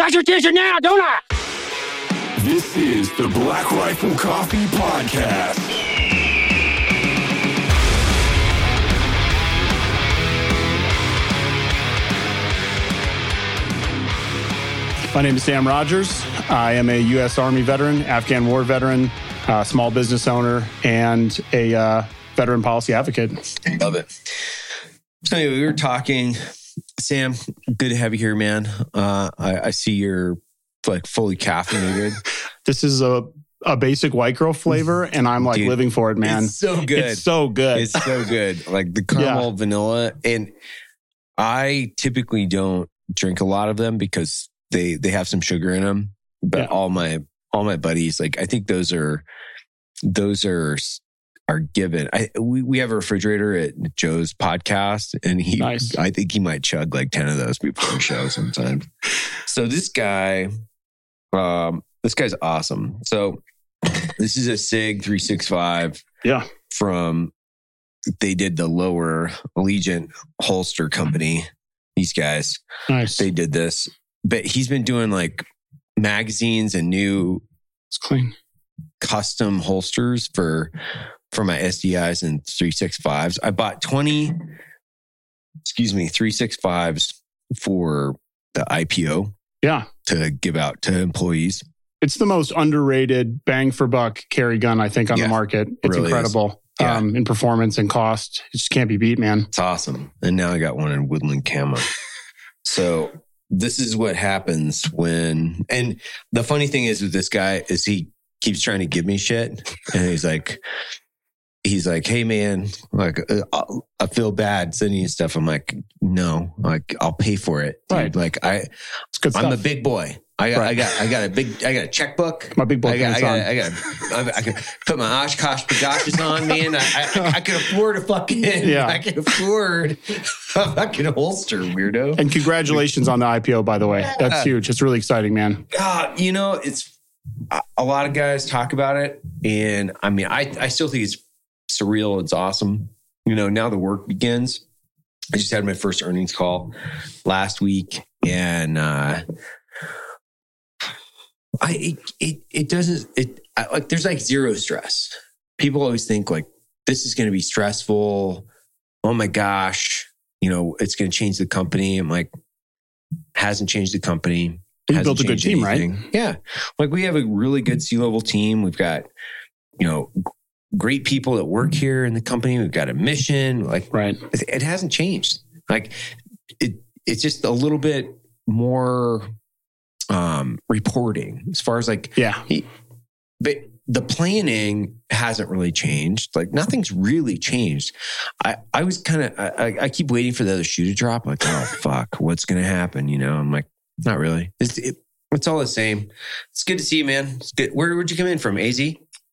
got your attention now, don't I? This is the Black Rifle Coffee Podcast. My name is Sam Rogers. I am a U.S. Army veteran, Afghan war veteran, uh, small business owner, and a uh, veteran policy advocate. Love it. So anyway, we were talking. Sam, good to have you here, man. Uh, I, I see you're like fully caffeinated. This is a a basic white girl flavor, and I'm like Dude, living for it, man. It's so good. It's so good. It's so good. Like the caramel vanilla. And I typically don't drink a lot of them because they they have some sugar in them. But Yeah. all my all my buddies, like I think those are those are are given. I we, we have a refrigerator at Joe's podcast and he Nice. I think he might chug like 10 of those before the show sometimes. So this guy, um, this guy's awesome. So this is a SIG 365 yeah, from they did the lower Allegiant holster company. These guys, nice. they did this, but he's been doing like magazines and new it's clean. custom holsters for for my SDIs and 365s. I bought 20 excuse me, 365s for the IPO Yeah, to give out to employees. it's the most underrated bang for buck carry gun I think on Yeah, the market. It's really incredible Yeah. um, in performance and cost. It just can't be beat, man. It's awesome. And now I got one in woodland camo. so this is what happens when, and the funny thing is with this guy is he keeps trying to give me shit. And he's like, he's like, Hey man, like, uh, I'll- feel bad sending you stuff. I'm like, no, like I'll pay for it. dude. Right. Like I, It's good stuff. I'm a big boy. I got, I got, I got a big, I got a checkbook. My big boy I got, I got. I got, I, I can put my Oshkosh pajamas on, man. I, I, I can afford a fucking, Yeah. I can afford a fucking holster, weirdo. And congratulations on the IPO, by the way. That's huge. It's really exciting, man. God, you know, it's a- a lot of guys talk about it, and I mean, I, I still think it's surreal. It's awesome. You know, now the work begins. I just had my first earnings call last week, and uh, I it it, it doesn't it I, like there's like zero stress. People always think like this is going to be stressful. Oh my gosh, you know, it's going to change the company. I'm like, hasn't changed the company. Hasn't built a good team, right? Yeah, like we have a really good C level team. We've got you know great people that work here in the company. We've got a mission. Like Right. it hasn't changed. Like it, it's just a little bit more um, reporting as far as like, Yeah. but the planning hasn't really changed. Like nothing's really changed. I, I was kind of, I, I keep waiting for the other shoe to drop. Like, oh fuck, what's going to happen? You know, I'm like, not really. It's, it, it's all the same. It's good to see you, man. It's good. Where would you come in from? AZ?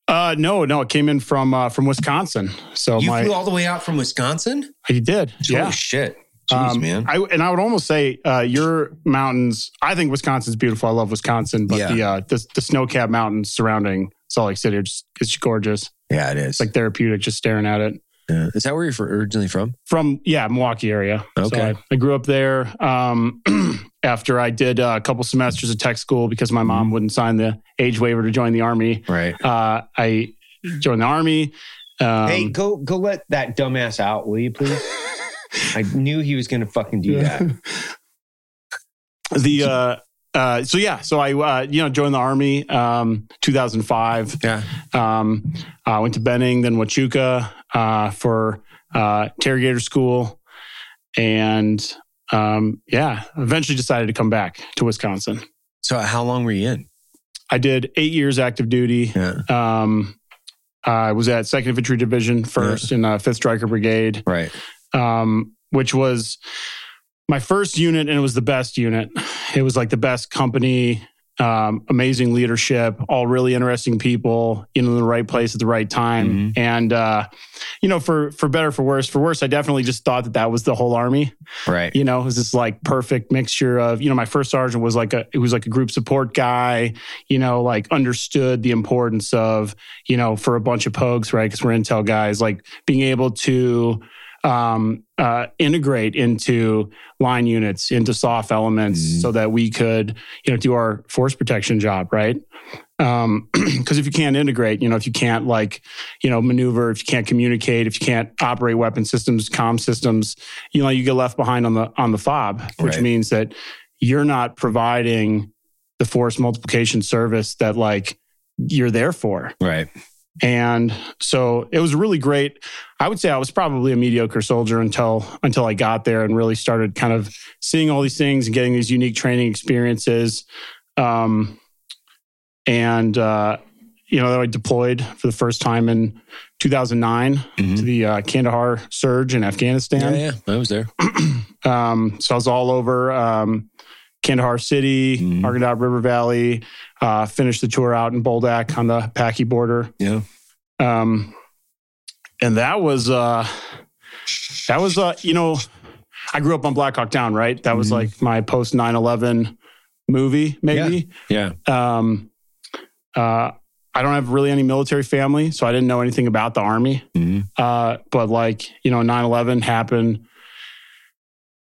You Uh, no, no, it came in from uh, from Wisconsin. So my flew all the way out from Wisconsin? he did. Holy Yeah. shit. Jeez, Um, man. I, and I would almost say uh, your mountains. I think Wisconsin's beautiful. I love Wisconsin, but Yeah. the uh, the, the snow capped mountains surrounding Salt Lake City are just it's gorgeous. yeah, it is. It's like therapeutic just staring at it. Yeah. Is that where you're originally from? From yeah, Milwaukee area. Okay. So I, I grew up there. Um, after I did uh, a couple semesters of tech school because my Mm-hmm. mom wouldn't sign the age waiver to join the army. Right. Uh, I joined the army. Um, hey, go go let that dumbass out, will you please? I knew he was going to fucking do that. the uh, uh, so yeah, so I uh, you know joined the army um, 2005. Yeah. Um, I went to Benning, then Huachuca uh, for uh, interrogator school, and um, yeah, eventually decided to come back to Wisconsin. So how long were you in? I did eight years active duty. Yeah. Um, I was at Second Infantry Division first in uh, Fifth Stryker Brigade, Right. um, which was my first unit, and it was the best unit. It was like the best company, um, amazing leadership, all really interesting people, in the right place at the right time, and uh, you know, for for better for worse, for worse, I definitely just thought that that was the whole army. Right. You know, it was this like perfect mixture of, you know, my first sergeant was like a, it was like a group support guy, you know, like understood the importance of, you know, for a bunch of pokes, right? Because we're intel guys, like being able to um, uh, integrate into line units, into soft elements, Mhm. so that we could, you know, do our force protection job, right? Um, Because if you can't integrate, you know, if you can't like, you know, maneuver, if you can't communicate, if you can't operate weapon systems, comm systems, you know, you get left behind on the on the fob, which Right. means that you're not providing the force multiplication service that like you're there for. Right. And so it was really great. I would say I was probably a mediocre soldier until until I got there and really started kind of seeing all these things and getting these unique training experiences. Um, and uh, you know, then I deployed for the first time in 2009 to Mhm. the uh, Kandahar surge in Afghanistan. Yeah, yeah. I was there. Um, so I was all over um, Kandahar City. Arghandab River Valley. Uh, finished the tour out in Boldak on the Paki border. Yeah. Um, and that was uh, that was uh, you know, I grew up on Black Hawk Down, right? That was Mhm. like my post 9-11 movie, maybe. Yeah. Um, uh, I don't have really any military family, so I didn't know anything about the army. Mhm. Uh, but like, you know, 9 11 happened.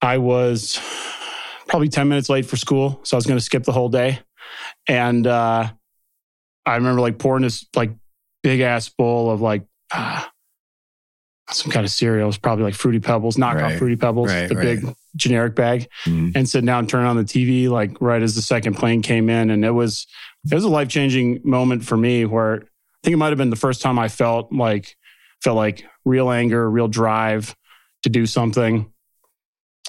I was probably 10 minutes late for school. So I was going to skip the whole day. And uh, I remember like pouring this like big ass bowl of like ah, some kind of cereal. It was probably like Fruity Pebbles, knockoff Right. Fruity Pebbles, Right, the right. big generic bag Mhm. and sit down, turn on the TV, like right as the second plane came in. And it was, it was a life changing moment for me where I think it might have been the first time I felt like, felt like real anger, real drive to do something.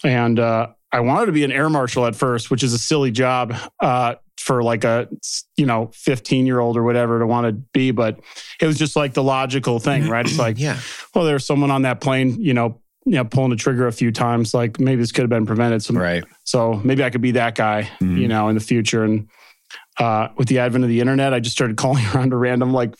And, uh, I wanted to be an air marshal at first, which is a silly job, uh, for like a, you know, 15 year old or whatever to want to be. But it was just like the logical thing, right? It's like, yeah. well, there's someone on that plane, you know, you know, pulling the trigger a few times. Like maybe this could have been prevented. Some Right. so maybe I could be that guy, Mhm. you know, in the future. And uh, with the advent of the internet, I just started calling around to random like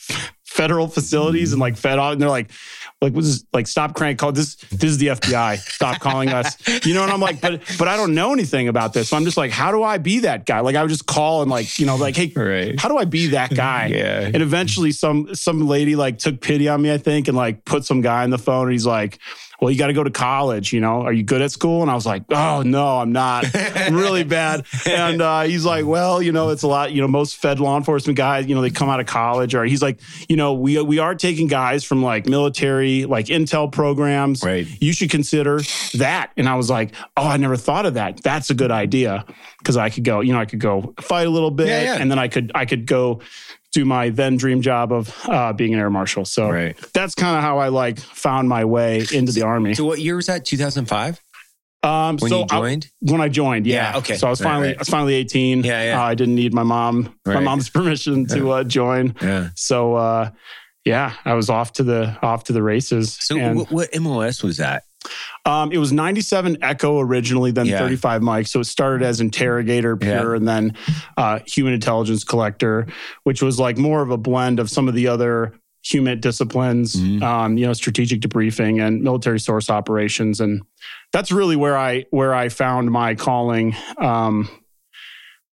federal facilities and like Fed, and they're like, like was like stop crank call this this is the FBI stop calling us. You know and I'm like but but I don't know anything about this. So I'm just like how do I be that guy? Like I would just call and like you know like hey Right. how do I be that guy? Yeah. and eventually some some lady like took pity on me, I think, and like put some guy on the phone and he's like, Well, you got to go to college, you know. Are you good at school? And I was like, Oh no, I'm not. I'm really bad. And uh, he's like, Well, you know, it's a lot, you know, most Fed law enforcement guys, you know, they come out of college or he's like, you know, we we are taking guys from like military, like intel programs. Right. You should consider that. And I was like, Oh, I never thought of that. That's a good idea. Cause I could go, you know, I could go fight a little bit Yeah, yeah. and then I could I could go do my then dream job of uh, being an air marshal. So Right. that's kind of how I like found my way into the army. So what year was that? 2005 Um, when so you I- joined? when I joined, yeah. Yeah, okay. So I was Right, finally right. I was finally 18. Yeah, yeah. Uh, I didn't need my mom my mom's permission to uh, join. yeah. So uh, yeah, I was off to the off to the races. So and, what, what MOS was that? Um, it was 97 Echo originally, then Yeah. 35 Mike. So it started as interrogator pure, Yeah. and then uh, human intelligence collector, which was like more of a blend of some of the other human disciplines, Mhm. um, you know, strategic debriefing and military source operations, and that's really where I where I found my calling. Um,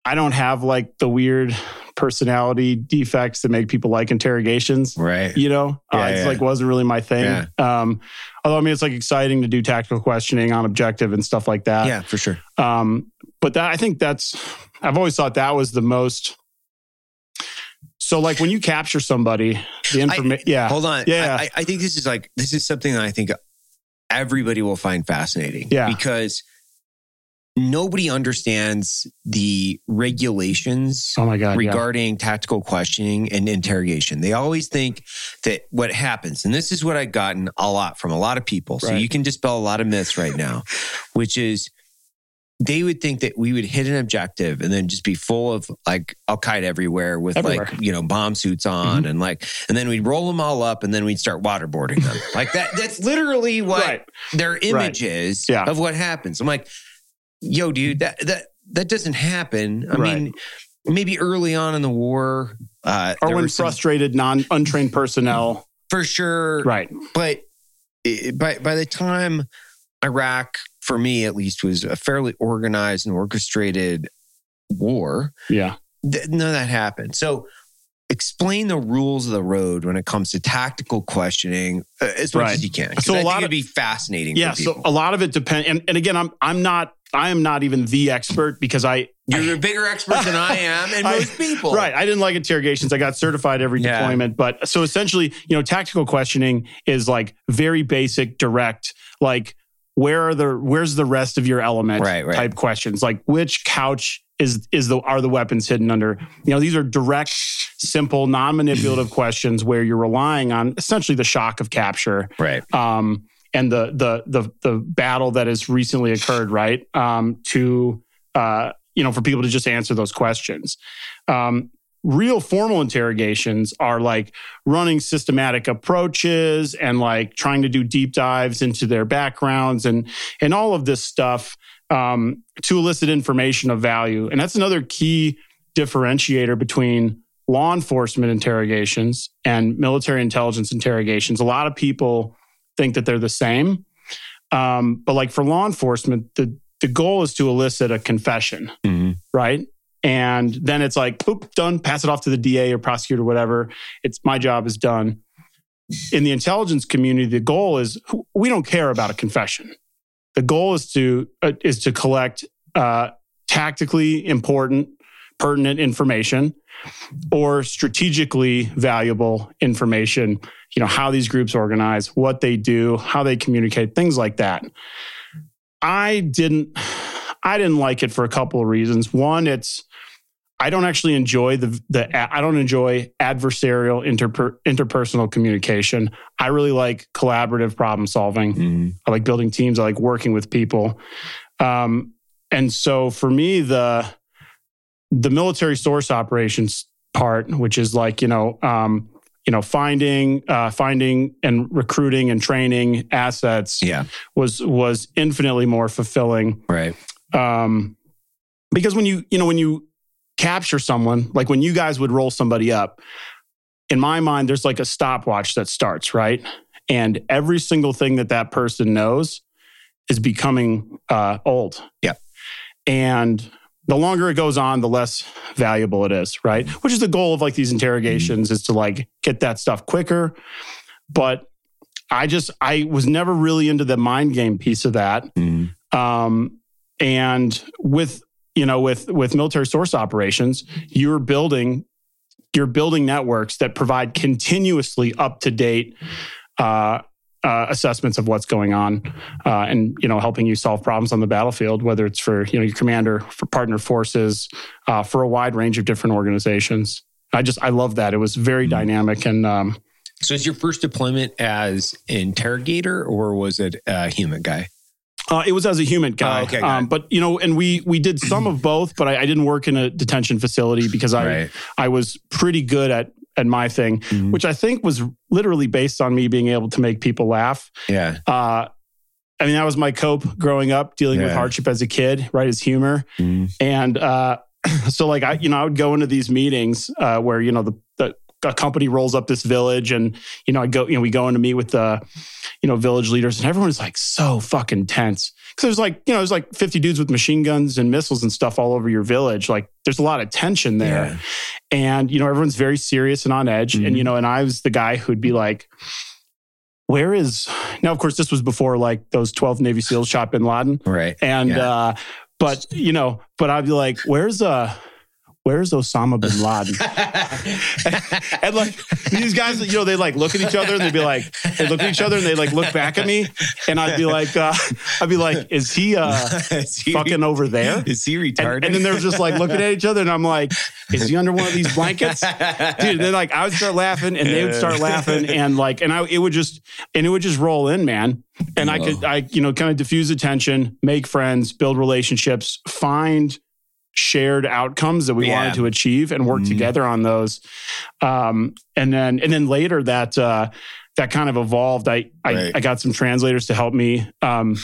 I don't have like the weird personality defects that make people like interrogations Right. you know uh, it's yeah. like wasn't really my thing Yeah. um although i mean it's like exciting to do tactical questioning on objective and stuff like that yeah, for sure. um but that i think that's i've always thought that was the most so like when you capture somebody the information yeah Hold on. Yeah. I, I- I think this is like this is something that I think everybody will find fascinating. Yeah. Because nobody understands the regulations oh my god yeah. regarding tactical questioning and interrogation. They always think that what happens, and this is what I've gotten a lot from a lot of people. So you can dispel a lot of myths right now, which is they would think that we would hit an objective and then just be full of like Al Qaeda everywhere with Everywhere. like, you know, bomb suits on mm-hmm. and like, and then we'd roll them all up and then we'd start waterboarding them. like that, that's literally what right their image is Yeah. of what happens. I'm like, yo, dude, that that that doesn't happen. I Right. mean, maybe early on in the war, uh, or when some- frustrated non untrained personnel for sure, right but by by the time Iraq, for me at least, was a fairly organized and orchestrated war, yeah th- none of that happened. So explain the rules of the road when it comes to tactical questioning uh, as much Right. as you can. So I a lot it'd of- be fascinating. Yeah. So a lot of it depends. And, and again, I'm I'm not I am not even the expert because I you're a bigger expert than I am, and I- most people. Right. I didn't like interrogations. I got certified every Yeah. deployment. But so essentially, you know, tactical questioning is like very basic, direct, like where are the where's the rest of your element Right, right. type questions. Like which couch is is the are the weapons hidden under? You know, these are direct, simple, non-manipulative questions where you're relying on essentially the shock of capture Right. um, and the the the the battle that has recently occurred, right? Um, to uh, you know, for people to just answer those questions. Um, real formal interrogations are like running systematic approaches and like trying to do deep dives into their backgrounds and and all of this stuff um, to elicit information of value. And that's another key differentiator between law enforcement interrogations and military intelligence interrogations. A lot of people think that they're the same. Um, but like for law enforcement, the the goal is to elicit a confession, Mhm. right? And then it's like, boop, done, pass it off to the DA or prosecutor, whatever. It's my job is done. In the intelligence community, the goal is we don't care about a confession. The goal is to uh, is to collect uh, tactically important, pertinent information or strategically valuable information. You know how these groups organize, what they do, how they communicate, things like that. I didn't I didn't like it for a couple of reasons. One, it's I don't actually enjoy the the I don't enjoy adversarial interper, interpersonal communication. I really like collaborative problem solving. Mhm. I like building teams. I like working with people. Um, and so for me, the the military source operations part, which is like you know, um, you know, finding uh, finding and recruiting and training assets, Yeah. was was infinitely more fulfilling. Right. Um, because when you you know when you capture someone, like when you guys would roll somebody up, in my mind, there's like a stopwatch that starts right, and every single thing that that person knows is becoming uh, old. Yeah. and the longer it goes on, the less valuable it is, right? Which is the goal of like these interrogations is to like get that stuff quicker. But I just I was never really into the mind game piece of that. Mhm. Um, and with you know with with military source operations, you're building you're building networks that provide continuously up to date uh, uh, assessments of what's going on, uh, and you know helping you solve problems on the battlefield, whether it's for you know your commander, for partner forces, uh, for a wide range of different organizations. I just I love that. It was very Mhm. dynamic and. Um, So, is your first deployment as interrogator, or was it a human guy? Uh, it was as a human guy, Oh, okay, um, but you know, and we we did some of both, but I, I didn't work in a detention facility because I right. I was pretty good at at my thing, Mhm. which I think was literally based on me being able to make people laugh. Yeah. Uh, I mean, that was my cope growing up, dealing with hardship as a kid, right? As humor, Mhm. and uh, so like I, you know, I would go into these meetings uh, where you know the, the a company rolls up this village, and you know I go, you know, we go in to meet with the, you know, village leaders, and everyone's like so fucking tense because there's like you know there's like 50 dudes with machine guns and missiles and stuff all over your village. Like there's a lot of tension there, Yeah. and you know everyone's very serious and on edge, Mhm. and you know, and I was the guy who'd be like. Where is now? Of course, this was before like those twelve Navy SEALs shot Bin Laden, Right. and Yeah. uh but you know but i'd be like where's uh where's osama bin laden? And like these guys you know they like look at each other and they'd be like they look at each other and they like look back at me. And i'd be like uh i'd be like is he uh is he, fucking over there? Is he retarded? and then they're just like looking at each other and i'm like is he under one of these blankets? Dude and then like i would start laughing and they would start laughing and like and i it would just and it would just roll in man. And i could i you know kind of diffuse attention make friends build relationships find shared outcomes that we Yeah. wanted to achieve and work Mhm. together on those um and then and then later that uh that kind of evolved i i, Right. I got some translators to help me um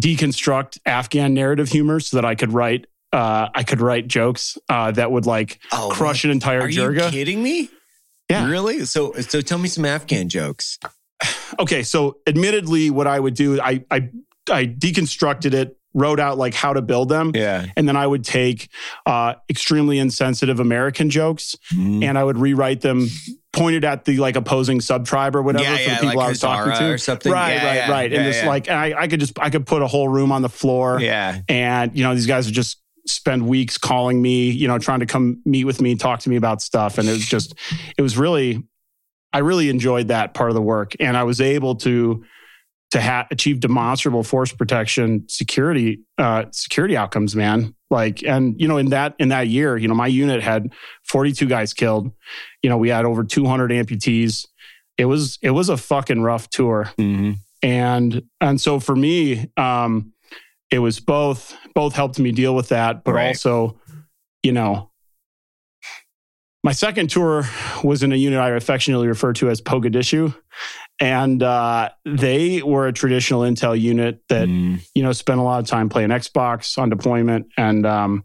deconstruct afghan narrative humor so that i could write uh i could write jokes uh that would like Oh, crush an entire Are you kidding me? Yeah. Really? So, so tell me some Afghan jokes. okay so admittedly what i would do i i i deconstructed it wrote out like how to build them. Yeah. And then I would take uh, extremely insensitive American jokes Mhm. and I would rewrite them pointed at the like opposing sub tribe or whatever Yeah, for yeah, the people like I was talking to. or something. Right, Yeah, right, right. And just like I, I could just I could put a whole room on the floor Yeah. and you know these guys would just spend weeks calling me you know trying to come meet with me talk to me about stuff and it was just it was really i really enjoyed that part of the work and i was able to to ha- achieve demonstrable force protection security uh security outcomes man. Like and you know in that in that year you know my unit had 42 guys killed. You know we had over 200 amputees. It was it was a fucking rough tour. Mhm. and and so for me um it was both both helped me deal with that but Right. also you know my second tour was in a unit i affectionately refer to as pogadishu and uh, they were a traditional intel unit that Mm. you know spent a lot of time playing xbox on deployment and um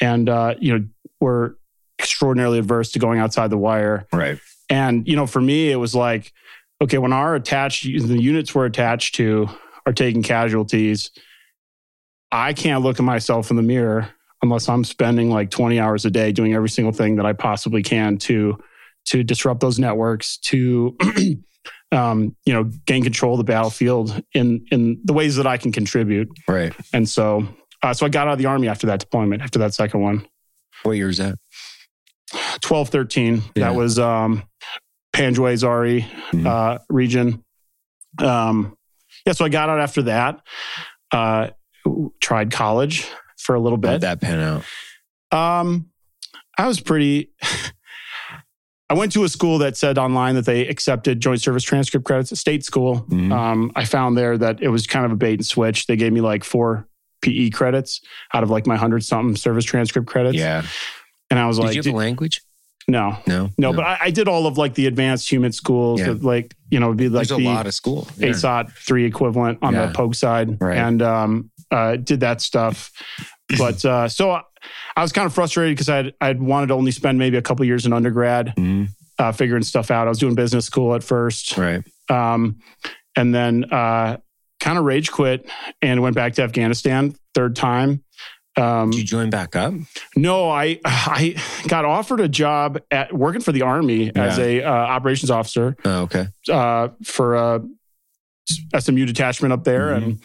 and uh you know were extraordinarily adverse to going outside the wire Right. and, you know, for me, it was like, okay, when our attached, the units we're attached to are taking casualties, I can't look at myself in the mirror unless I'm spending like 20 hours a day doing every single thing that I possibly can to, to disrupt those networks, to, um, you know, gain control of the battlefield in, in the ways that I can contribute. Right. And so, uh, so I got out of the army after that deployment, after that second one. What year is that? 12, 13. Yeah. That was um, Panjwai Zhari Mhm. uh, region. Um, yeah, so I got out after that. Uh, tried college for a little How'd bit. that pan out? Um, I was pretty. I went to a school that said online that they accepted joint service transcript credits, a state school. Mhm. Um, I found there that it was kind of a bait and switch. They gave me like four PE credits out of like my hundred something service transcript credits. yeah. And I was Did like, you have "Dude, a language? no, No. no, but I, I did all of like the advanced human schools Yeah. that like, you know, it'd be like there's a the lot of school. Yeah. ASOT three equivalent on Yeah. the poke side. Right. And um, uh, did that stuff. But uh, so I, was kind of frustrated because I'd, I'd wanted to only spend maybe a couple years in undergrad Mhm. uh, figuring stuff out. I was doing business school at first. Right. Um, and then uh, kind of rage quit and went back to Afghanistan third time. Um, Did you join back up? no, I I got offered a job at working for the army as a uh, operations officer Oh, okay. uh, for a SMU detachment up there, Mm-hmm. and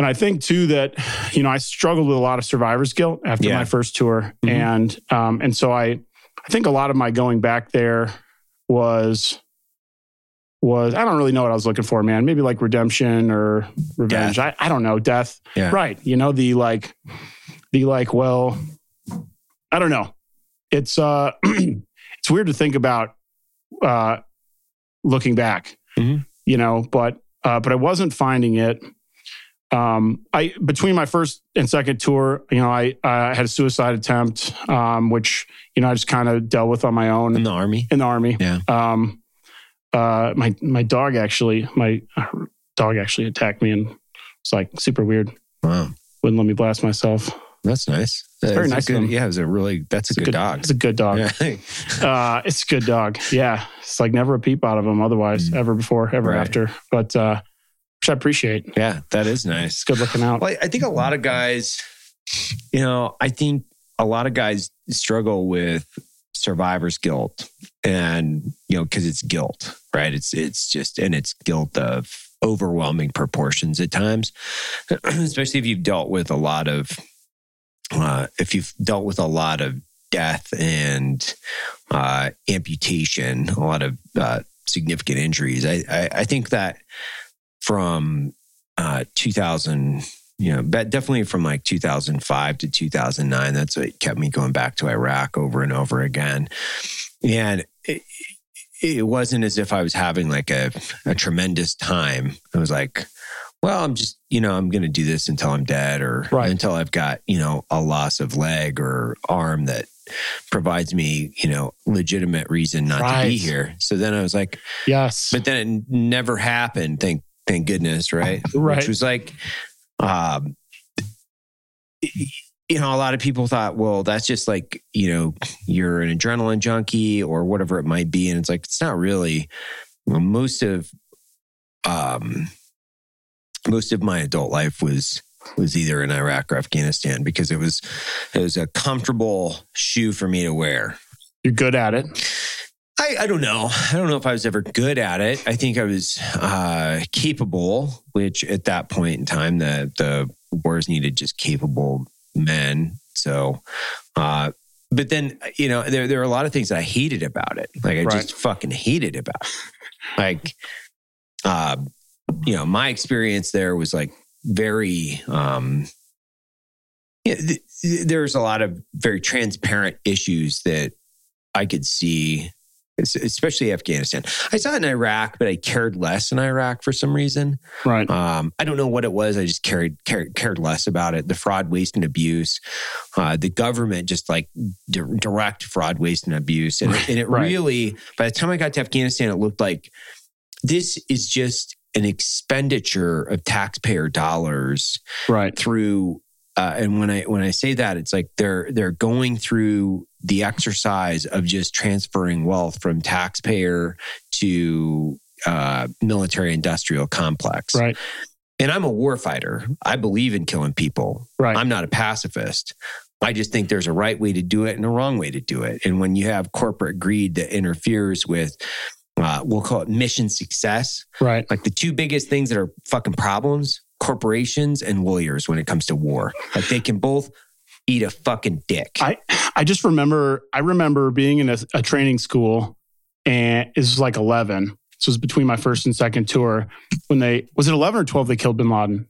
and I think too that you know I struggled with a lot of survivor's guilt after Yeah. my first tour, Mhm. and um, and so I I think a lot of my going back there was was I don't really know what I was looking for, man. Maybe like redemption or revenge. I, I don't know, death. Yeah. Right. You know, the like the like, well, I don't know. It's uh it's weird to think about uh looking back. Mhm. You know, but uh but I wasn't finding it. Um I between my first and second tour, you know, I I had a suicide attempt, um, which, you know, I just kind of dealt with on my own In the army? in the army. Yeah. Um, uh, my my dog actually, my uh, dog actually attacked me and it's like super weird. Wow. Wouldn't let me blast myself. That's nice. It's very a nice Good, yeah, it was a really, that's a It's good, dog. It's a good dog. Yeah. Uh, it's a good dog. Yeah, it's like never a peep out of him otherwise, Mm. ever before, ever Right. after. But uh, I appreciate. yeah, that is nice. It's good looking out. Well, I think a lot of guys, you know, I think a lot of guys struggle with survivor's guilt and, you know, because it's guilt, right? It's, it's just, and it's guilt of overwhelming proportions at times, especially if you've dealt with a lot of, uh, if you've dealt with a lot of death and uh, amputation, a lot of uh, significant injuries. I, I, I think that from uh, 2000, you know, but definitely from like 2005 to 2009, that's what kept me going back to Iraq over and over again. And it, it wasn't as if I was having like a, a tremendous time. I was like, well, I'm just, you know, I'm going to do this until I'm dead or Right. until I've got, you know, a loss of leg or arm that provides me, you know, legitimate reason not to be here. So then I was like, yes. but then it never happened. Thank, thank goodness. Right. Right. Which was like, um, you know, a lot of people thought, well, that's just like, you know, you're an adrenaline junkie or whatever it might be. And it's like, it's not really well, most of, um, most of my adult life was was either in Iraq or Afghanistan because it was it was a comfortable shoe for me to wear. You're good at it. I, I don't know. I don't know if I was ever good at it. I think I was uh, capable, which at that point in time, the the wars needed just capable men. So, uh, but then you know, there there are a lot of things that I hated about it. Like I Right. just fucking hated about. It. Like, uh, you know, my experience there was like very. um yeah, th- th- there's a lot of very transparent issues that I could see, especially Afghanistan. I saw it in Iraq, but I cared less in Iraq for some reason. Right. Um, I don't know what it was. I just cared cared, cared less about it. The fraud, waste, and abuse. Uh, the government just like di- direct fraud, waste, and abuse, and, it- and it Right. really. By the time I got to Afghanistan, it looked like this is just an expenditure of taxpayer dollars Right. through uh, and when I when I say that, it's like they're they're going through the exercise of just transferring wealth from taxpayer to uh, military industrial complex. Right. And I'm a warfighter. I believe in killing people. Right. I'm not a pacifist. I just think there's a right way to do it and a wrong way to do it. And when you have corporate greed that interferes with, uh, we'll call it mission success, right. like the two biggest things that are fucking problems corporations and lawyers when it comes to war. Like they can both eat a fucking dick. I I just remember I remember being in a, a training school, and it was like eleven. This was between my first and second tour when they was it eleven or twelve they killed Bin Laden.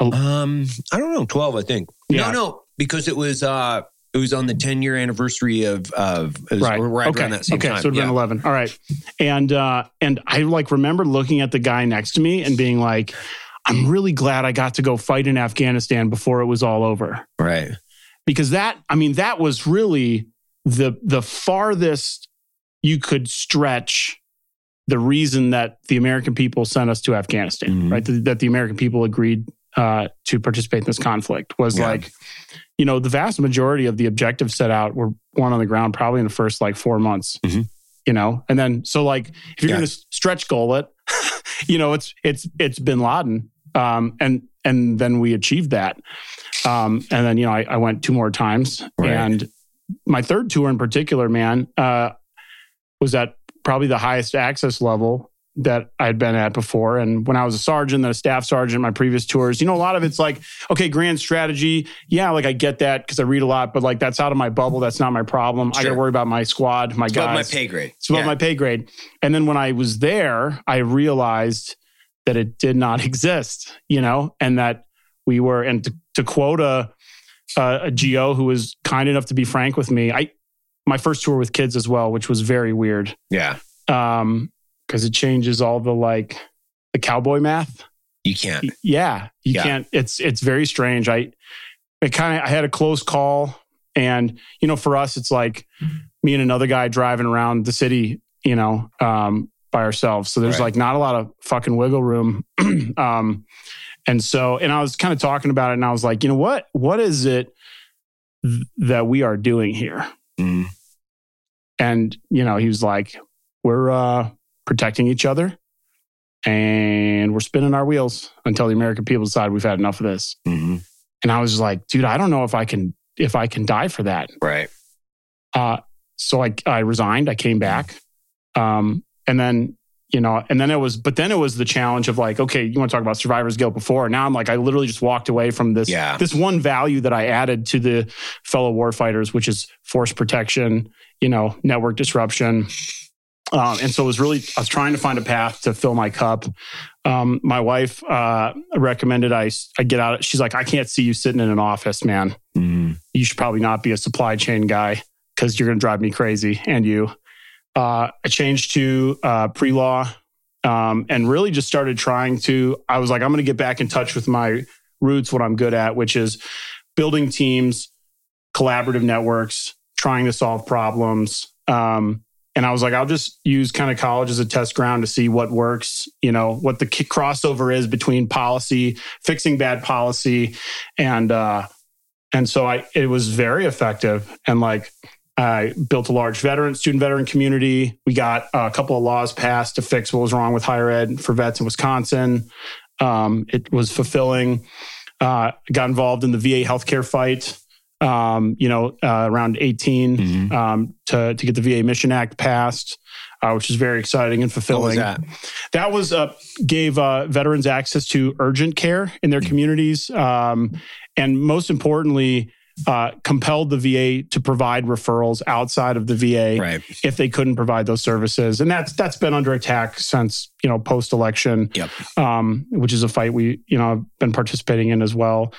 um, I don't know, 12, I think. Yeah. No, no, because it was uh it was on the 10 year anniversary of of right. right okay. around that same okay. time. So it would yeah. been eleven. All right. And uh and I like remember looking at the guy next to me and being like, I'm really glad I got to go fight in Afghanistan before it was all over. Right. because that i mean that was really the the farthest you could stretch the reason that the american people sent us to afghanistan Mhm. right that, that the american people agreed uh, to participate in this conflict was Yeah. like you know the vast majority of the objectives set out were won on the ground probably in the first like four months Mhm. you know and then so like if you're Yeah. going to stretch goal it you know it's it's it's bin laden um and and then we achieved that um and then you know i, I went two more times Right. and my third tour in particular man uh was at probably the highest access level that I'd been at before. And when I was a sergeant, then a staff sergeant, my previous tours, you know, a lot of it's like, okay, grand strategy. Yeah, like I get that because I read a lot, but like that's out of my bubble. That's not my problem. I got to worry about my squad, my It's guys. my pay grade. It's about Yeah. my pay grade. And then when I was there, I realized that it did not exist, you know, and that we were, and to, to quote a, a, a GO who was kind enough to be frank with me, I, my first tour with kids as well, which was very weird. Yeah. Um, cause it changes all the like the cowboy math. You can't. Yeah. You Yeah. can't, it's, it's very strange. I, it kind of, I had a close call and, you know, for us, it's like me and another guy driving around the city, you know, um, by ourselves. So there's Right. like not a lot of fucking wiggle room. um, and so, and I was kind of talking about it and I was like, you know what, what is it th- that we are doing here? Mm. And, you know, he was like, we're uh, protecting each other and we're spinning our wheels until the American people decide we've had enough of this. Mhm. And I was like, dude, I don't know if I can, if I can die for that. Right. Uh, so I, I resigned, I came back. Um, and then, you know, and then it was, but then it was the challenge of like, okay, you want to talk about survivor's guilt before. Now I'm like, I literally just walked away from this, Yeah. this one value that I added to the fellow warfighters, which is force protection, you know, network disruption. Um, and so it was really, I was trying to find a path to fill my cup. Um, my wife uh, recommended I, I get out. She's like, I can't see you sitting in an office, man. Mhm. You should probably not be a supply chain guy because you're going to drive me crazy. And you, uh, I changed to uh, pre law um, and really just started trying to. I was like, I'm going to get back in touch with my roots, what I'm good at, which is building teams, collaborative networks, trying to solve problems. Um, and I was like, I'll just use kind of college as a test ground to see what works, you know, what the crossover is between policy, fixing bad policy, and uh, and so I it was very effective. And like I built a large veteran, student veteran community. We got a couple of laws passed to fix what was wrong with higher ed for vets in Wisconsin. Um, it was fulfilling. uh, got involved in the VA healthcare fight. Um, you know, uh, around 18 Mhm. um, to to get the VA Mission Act passed, uh, which is very exciting and What was fulfilling. that? That was uh, gave uh, veterans access to urgent care in their communities, um, and most importantly, uh, compelled the VA to provide referrals outside of the VA Right. if they couldn't provide those services. And that's that's been under attack since you know post election, Yep. um, which is a fight we you know have been participating in as well.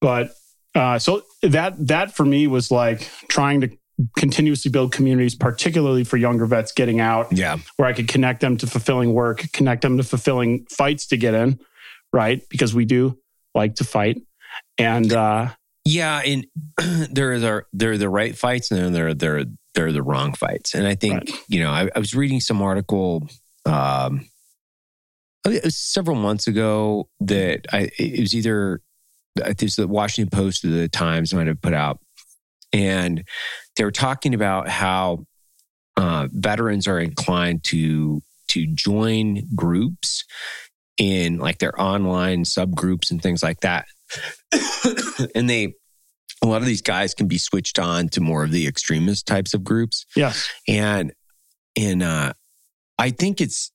But uh, so that that for me was like trying to continuously build communities, particularly for younger vets getting out Yeah. where I could connect them to fulfilling work, connect them to fulfilling fights to get in, right? Because we do like to fight. And uh, Yeah, and there are the there are the right fights, and then there are there are, there are the wrong fights. And I think Right. you know, I, I was reading some article um, it was several months ago that I it was either it was the Washington Post or the Times might have put out, and they were talking about how uh, veterans are inclined to to join groups in like their online subgroups and things like that and they a lot of these guys can be switched on to more of the extremist types of groups yes, and and uh i think it's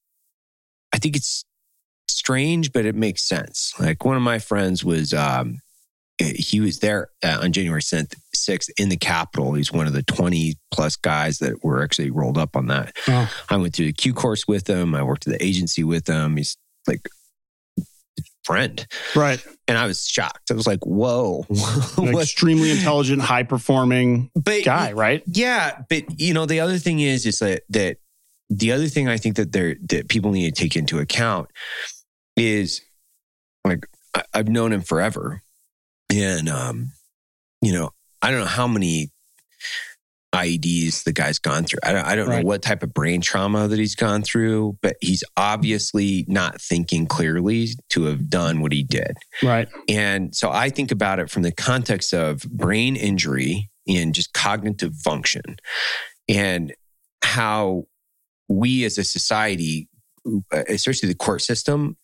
i think it's strange but it makes sense like one of my friends was um he was there uh, on January 6th in the Capitol. He's one of the 20 plus guys that were actually rolled up on that. Oh. I went through the Q course with him. I worked at the agency with him. He's like friend. right. And I was shocked. I was like, whoa. Extremely intelligent, high performing guy, right? Yeah, but you know, the other thing is is that that the other thing I think that there that people need to take into account is like I, I've known him forever. And um, you know, I don't know how many IEDs the guy's gone through. I don't I don't Right. know what type of brain trauma that he's gone through, but he's obviously not thinking clearly to have done what he did. Right. And so I think about it from the context of brain injury and just cognitive function and how we as a society, especially the court system,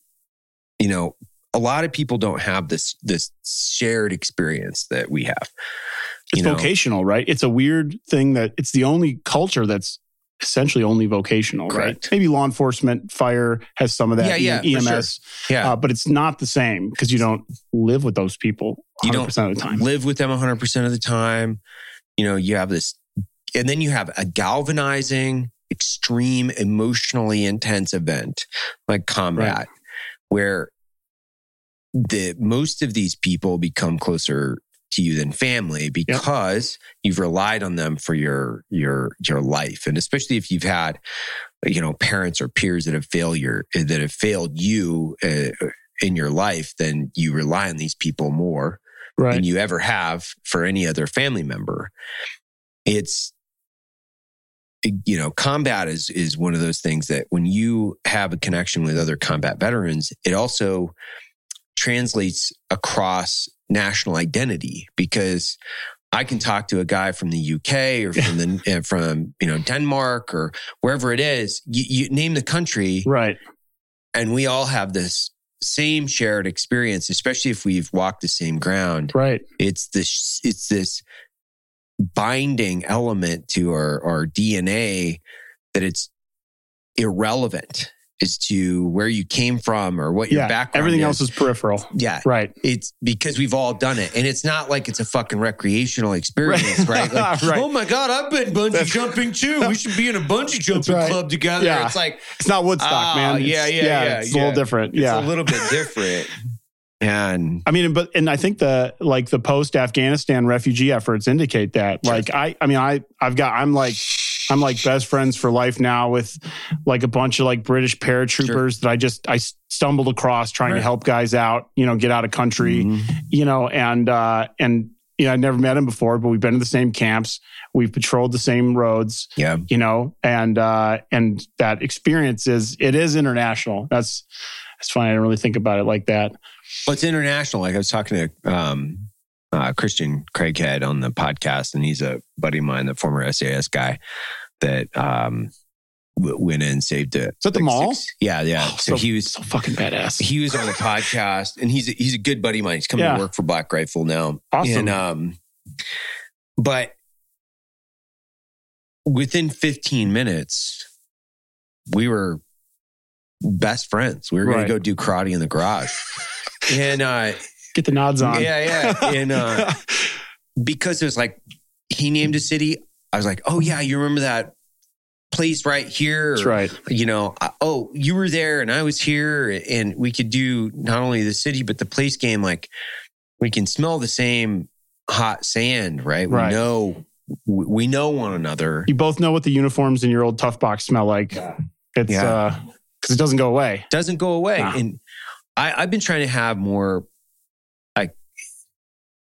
you know, a lot of people don't have this this shared experience that we have. It's know? vocational, right? It's a weird thing that it's the only culture that's essentially only vocational, Correct. right? Maybe law enforcement, fire has some of that, Yeah, yeah, EMS, Yeah. uh, but it's not the same because you don't live with those people 100% You don't of the time. live with them 100% of the time. You know, you have this, and then you have a galvanizing, extreme, emotionally intense event like combat, Right. where the most of these people become closer to you than family because you've relied on them for your your your life and especially if you've had you know parents or peers that have failed that have failed you uh, in your life then you rely on these people more right. than you ever have for any other family member. It's you know, combat is is one of those things that when you have a connection with other combat veterans, it also translates across national identity because I can talk to a guy from the UK or from the from you know Denmark or wherever it is. You, you name the country, right. and we all have this same shared experience, especially if we've walked the same ground Right. it's this it's this binding element to our, our DNA that it's irrelevant as to where you came from or what your Yeah. background Everything is. else is peripheral. yeah Right. it's because we've all done it and it's not like it's a fucking recreational experience right, Like, Right. oh my god i've been bungee jumping too we should be in a bungee jumping right. club together Yeah. it's like It's not Woodstock, Ah, man. It's- yeah, yeah, yeah, It's a little different. yeah it's yeah. a little bit different and I mean, but and I think the like the post Afghanistan refugee efforts indicate that. Like I, I mean, I I've got I'm like I'm like best friends for life now with like a bunch of like British paratroopers that I just I stumbled across trying to help guys out, you know, get out of country, Mhm. you know, and uh and you know, I never met him before, but we've been to the same camps, we've patrolled the same roads, yeah you know, and uh and that experience is it is international. That's it's funny. I didn't really think about it like that. Well, it's international. Like I was talking to um, uh, Christian Craighead on the podcast, and he's a buddy of mine, the former SAS guy that um, w- went in, saved it. Is that the mall? yeah, yeah. Oh, so, he was so fucking badass. he was on the podcast, and he's a, he's a good buddy of mine. He's coming Yeah. to work for Black Rifle now. Awesome. And um, but within 15 minutes, we were best friends. We were Right. going to go do karate in the garage, and uh, Get the nods on. yeah, yeah, and uh, because it was like he named a city. I was like, oh yeah, you remember that place right here? That's right. You know, I- oh, you were there and I was here, and we could do not only the city but the place game. Like we can smell the same hot sand, right? Right. We know we we know one another. You both know what the uniforms in your old tough box smell like. It's Yeah. uh because it doesn't go away. doesn't go away. Nah. And I, I've been trying to have more like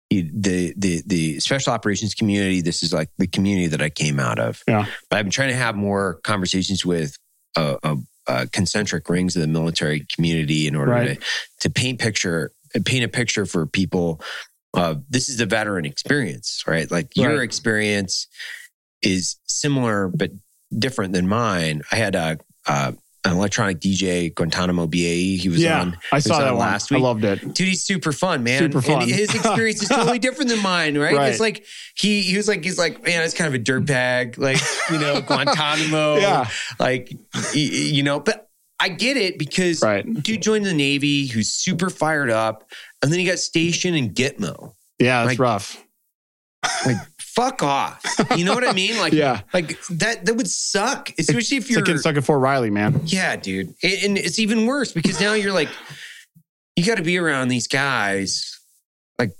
the the the special operations community. This is like the community that I came out of. Yeah. But I've been trying to have more conversations with uh, uh, uh, concentric rings of the military community in order Right. to to paint picture paint a picture for people. Uh, this is the veteran experience, right? Like your experience is similar but different than mine. I had a uh, electronic DJ Guantanamo BAE. He was Yeah, on. I saw was that on one. last I loved it. Dude, he's super fun, man. Super fun. And his experience is totally different than mine, right? Right. It's like he he was like he's like man, it's kind of a dirtbag, like you know Guantanamo, Yeah. like you know. But I get it because Right. dude joined the Navy, who's super fired up, and then he got stationed in Gitmo. Yeah, that's Like- rough. Like fuck off, you know what I mean? Like Yeah. like that that would suck, especially if you're like getting stuck at Fort Riley, man. yeah, dude. And and it's even worse because now you're like, you got to be around these guys like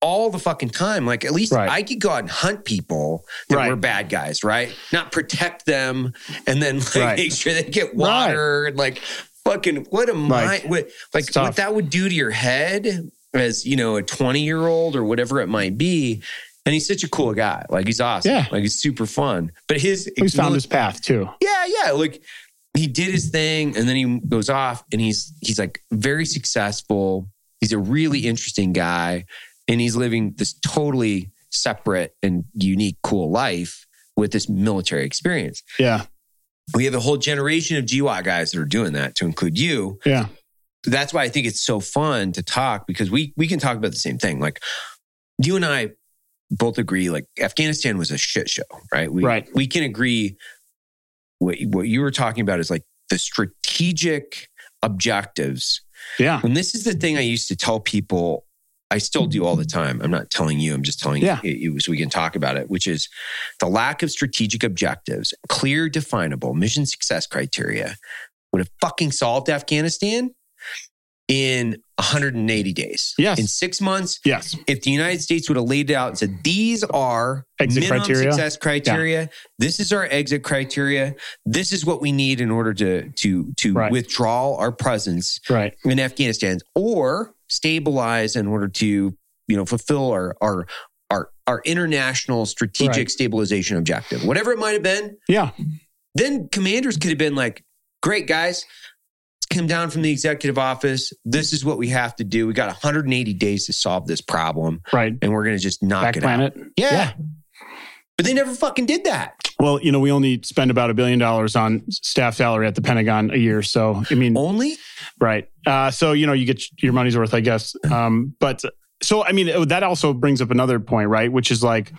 all the fucking time. Like at least Right. I could go out and hunt people that Right. were bad guys, right? Not protect them and then like Right. make sure they get water and like fucking what a mind Like, what, like what that would do to your head as you know a 20 year old or whatever it might be. And he's such a cool guy. Like he's awesome. Yeah. Like he's super fun. But his He's found his path too. yeah, yeah. Like he did his thing and then he goes off and he's he's like very successful. He's a really interesting guy and he's living this totally separate and unique cool life with this military experience. Yeah. We have a whole generation of GWOT guys that are doing that to include you. Yeah. That's why I think it's so fun to talk because we we can talk about the same thing. Like you and I both agree like Afghanistan was a shit show, right? We Right. we can agree what what you were talking about is like the strategic objectives. Yeah. And this is the thing I used to tell people I still do all the time. I'm not telling you, I'm just telling Yeah. you, you so we can talk about it, which is the lack of strategic objectives, clear, definable mission success criteria would have fucking solved Afghanistan in 180 days. Yes. In six months, Yes. if the United States would have laid it out and said, these are Exit minimum criteria. success criteria, this is our exit criteria, this is what we need in order to to to Right. withdraw our presence Right. in Afghanistan or stabilize in order to you know fulfill our our our, our international strategic Right. stabilization objective, whatever it might have been. Yeah. Then commanders could have been like, "Great guys, come down from the executive office. This is what we have to do. We got 180 days to solve this problem, Right. and we're going to just knock Back it planet. out." Yeah. but they never fucking did that. Well, you know, we only spend about a billion dollars on staff salary at the Pentagon a year. So, I mean, Only right. Uh, so, you know, you get your money's worth, I guess. Um, but so, I mean, that also brings up another point, right? Which is like,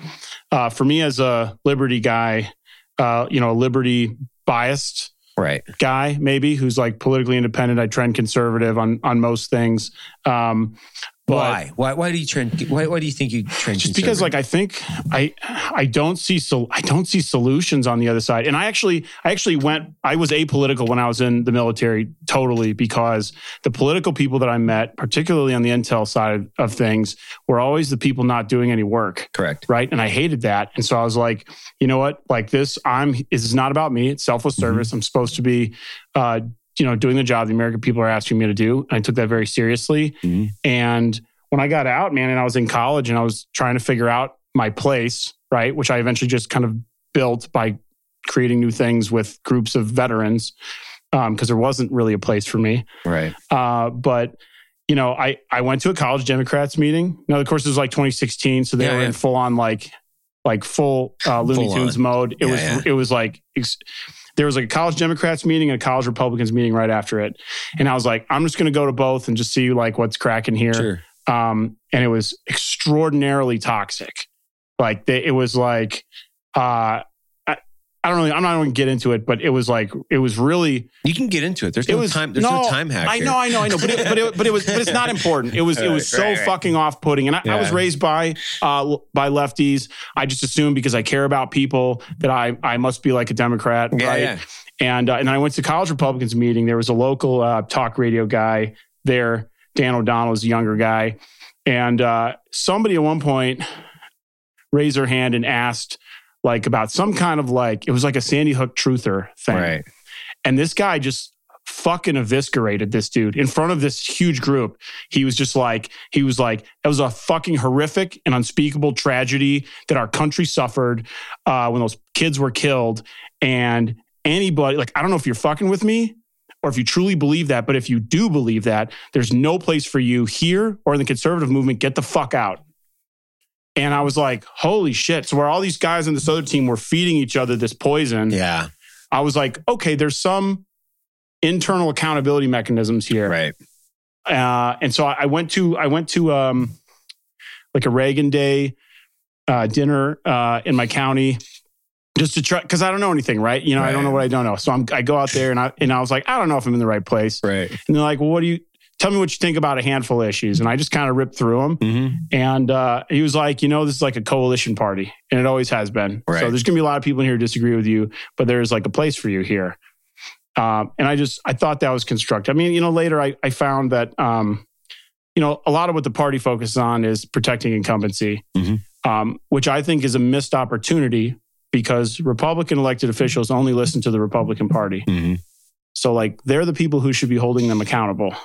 uh, for me as a liberty guy, uh, you know, a liberty biased right. guy, maybe who's like politically independent. I trend conservative on on most things. Um, but Why? Why? Why do you trend? Why, why do you think you trend? just because like I think I I don't see so I don't see solutions on the other side. And I actually I actually went I was apolitical when I was in the military totally because the political people that I met, particularly on the intel side of things, were always the people not doing any work correct. right and i hated that and so i was like you know what like this i'm this is not about me it's selfless service i'm supposed to be uh you know doing the job the american people are asking me to do i took that very seriously Mhm. and when i got out man and i was in college and i was trying to figure out my place right which i eventually just kind of built by creating new things with groups of veterans because there wasn't really a place for me Right. uh, but you know, I I went to a college Democrats meeting. Now, of course, it was like 2016, so they Yeah, were yeah. in full on like like full uh, Looney Full Tunes on. mode. It Yeah, was it was like ex- there was like a college Democrats meeting and a college Republicans meeting right after it. And I was like, I'm just going to go to both and just see like what's cracking here. Sure. Um, and it was extraordinarily toxic. Like they, it was like, uh, I, don't really, I'm not going to get into it, but it was like, it was really, You can get into it. There's it no was time. There's no, time hack. I know, I know, I know, but it, but it, but it was, but it's not important. It was, it was Right, so right, right. fucking off putting. And I, I was raised by, uh, by lefties. I just assumed because I care about people that I, I must be like a Democrat. Yeah, right? yeah. And uh, and I went to college Republicans meeting. There was a local uh, talk radio guy there. Dan O'Donnell is a younger guy, and uh, somebody at one point raised their hand and asked like about some kind of like it was like a Sandy Hook truther thing. Right. And this guy just fucking eviscerated this dude in front of this huge group. He was just like, he was like, it was a fucking horrific and unspeakable tragedy that our country suffered uh, when those kids were killed. And anybody, like, I don't know if you're fucking with me or if you truly believe that, but if you do believe that, there's no place for you here or in the conservative movement. Get the fuck out. And I was like, holy shit. So, where all these guys on this other team were feeding each other this poison, Yeah. I was like, okay, there's some internal accountability mechanisms here. Right. Uh, and so I went to I went to um, like a Reagan Day uh, dinner uh, in my county just to try because I don't know anything, right? You know, I don't know what I don't know. So I'm, I go out there and I and I was like, I don't know if I'm in the right place. Right. And they're like, well, what do you tell me what you think about a handful of issues? And I just kind of ripped through them. Mm-hmm. And uh, he was like, you know, this is like a coalition party, and it always has been. Right. So there's going to be a lot of people in here who disagree with you, but there's like a place for you here. Um, and I just I thought that was constructive. I mean, you know, later I, I found that um, you know a lot of what the party focuses on is protecting incumbency, Mhm. um, which I think is a missed opportunity because Republican elected officials only listen to the Republican Party. Mm-hmm. So like they're the people who should be holding them accountable.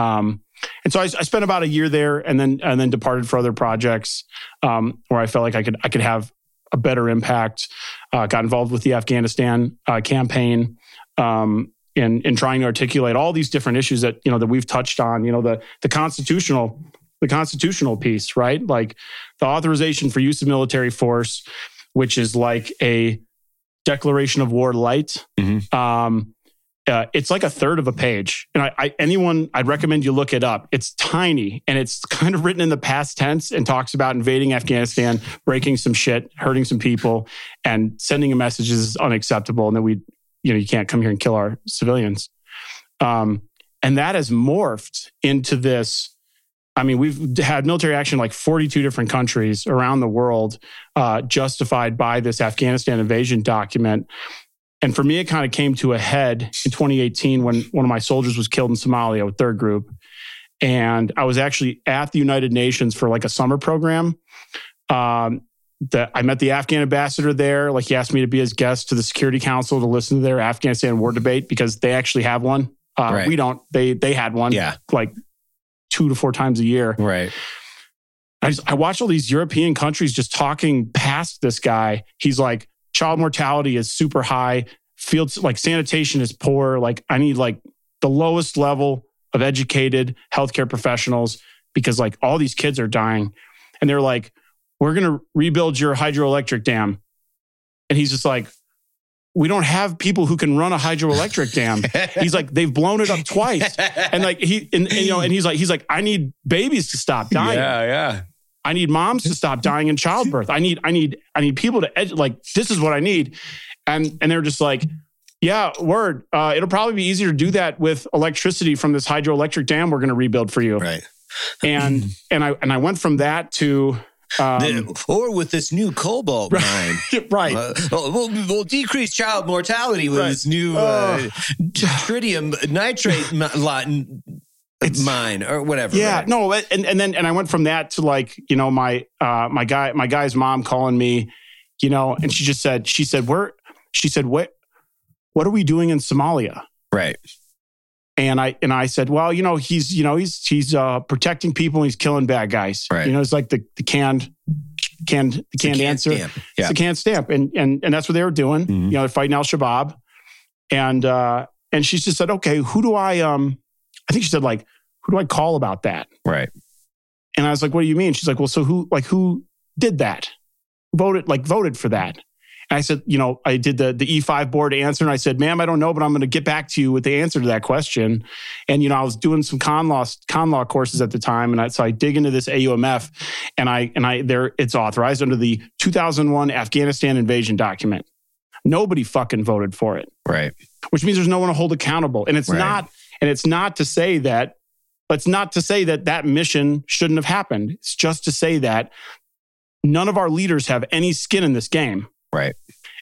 Um, and so I, I spent about a year there, and then and then departed for other projects um, where I felt like I could I could have a better impact. Uh, got involved with the Afghanistan uh, campaign um, in in trying to articulate all these different issues that you know that we've touched on. You know the the constitutional the constitutional piece, right? Like the authorization for use of military force, which is like a declaration of war light. Mhm. Um, uh, it's like a third of a page, and I, I anyone I'd recommend you look it up. It's tiny and it's kind of written in the past tense and talks about invading Afghanistan, breaking some shit, hurting some people, and sending a message is unacceptable, and that we, you know, you can't come here and kill our civilians. Um, and that has morphed into this. I mean, we've had military action like 42 different countries around the world, uh, justified by this Afghanistan invasion document. And for me, it kind of came to a head in 2018 when one of my soldiers was killed in Somalia with third group. And I was actually at the United Nations for like a summer program. Um, that I met the Afghan ambassador there. Like he asked me to be his guest to the Security Council to listen to their Afghanistan war debate because they actually have one. Uh, Right. We don't. They they had one. Yeah. like two to four times a year. Right. I just, I watch all these European countries just talking past this guy. He's like, child mortality is super high. Fields like sanitation is poor. Like I need like the lowest level of educated healthcare professionals because like all these kids are dying. And they're like, we're going to rebuild your hydroelectric dam. And he's just like, we don't have people who can run a hydroelectric dam. He's like, they've blown it up twice. And like he, and, and, you know, and he's like, he's like, I need babies to stop dying. Yeah. Yeah. I need moms to stop dying in childbirth. I need, I need, I need people to edu- like. This is what I need, and and they're just like, yeah, word. Uh, it'll probably be easier to do that with electricity from this hydroelectric dam we're going to rebuild for you. Right. And and I and I went from that to um, The- or with this new cobalt mine. right. Uh, we'll, we'll, we'll decrease child mortality with Right. this new uh, tritium nitrate mi- lot, mine or whatever. Yeah, right? no, and and then and I went from that to like you know my uh my guy my guy's mom calling me, you know, and she just said she said where she said what what are we doing in Somalia? Right. And I and I said, well, you know, he's you know he's he's uh, protecting people and he's killing bad guys. Right. You know, it's like the the canned canned the It's canned can answer. stamp. It's Yeah. a canned stamp, and and and that's what they were doing. Mhm. You know, they're fighting Al Shabaab, and uh, and she just said, okay, who do I um? I think she said like, who do I call about that? Right. And I was like, what do you mean? She's like, well, so who like who did that? Voted like voted for that? And I said, you know, I did the the E5 board answer, and I said, "Ma'am, I don't know, but I'm going to get back to you with the answer to that question." And you know, I was doing some con law con law courses at the time, and I, so I dig into this AUMF, and I and I there it's authorized under the 2001 Afghanistan invasion document. Nobody fucking voted for it, Right. which means there's no one to hold accountable, and it's Right. not and it's not to say that. It's not to say that that mission shouldn't have happened. It's just to say that none of our leaders have any skin in this game Right.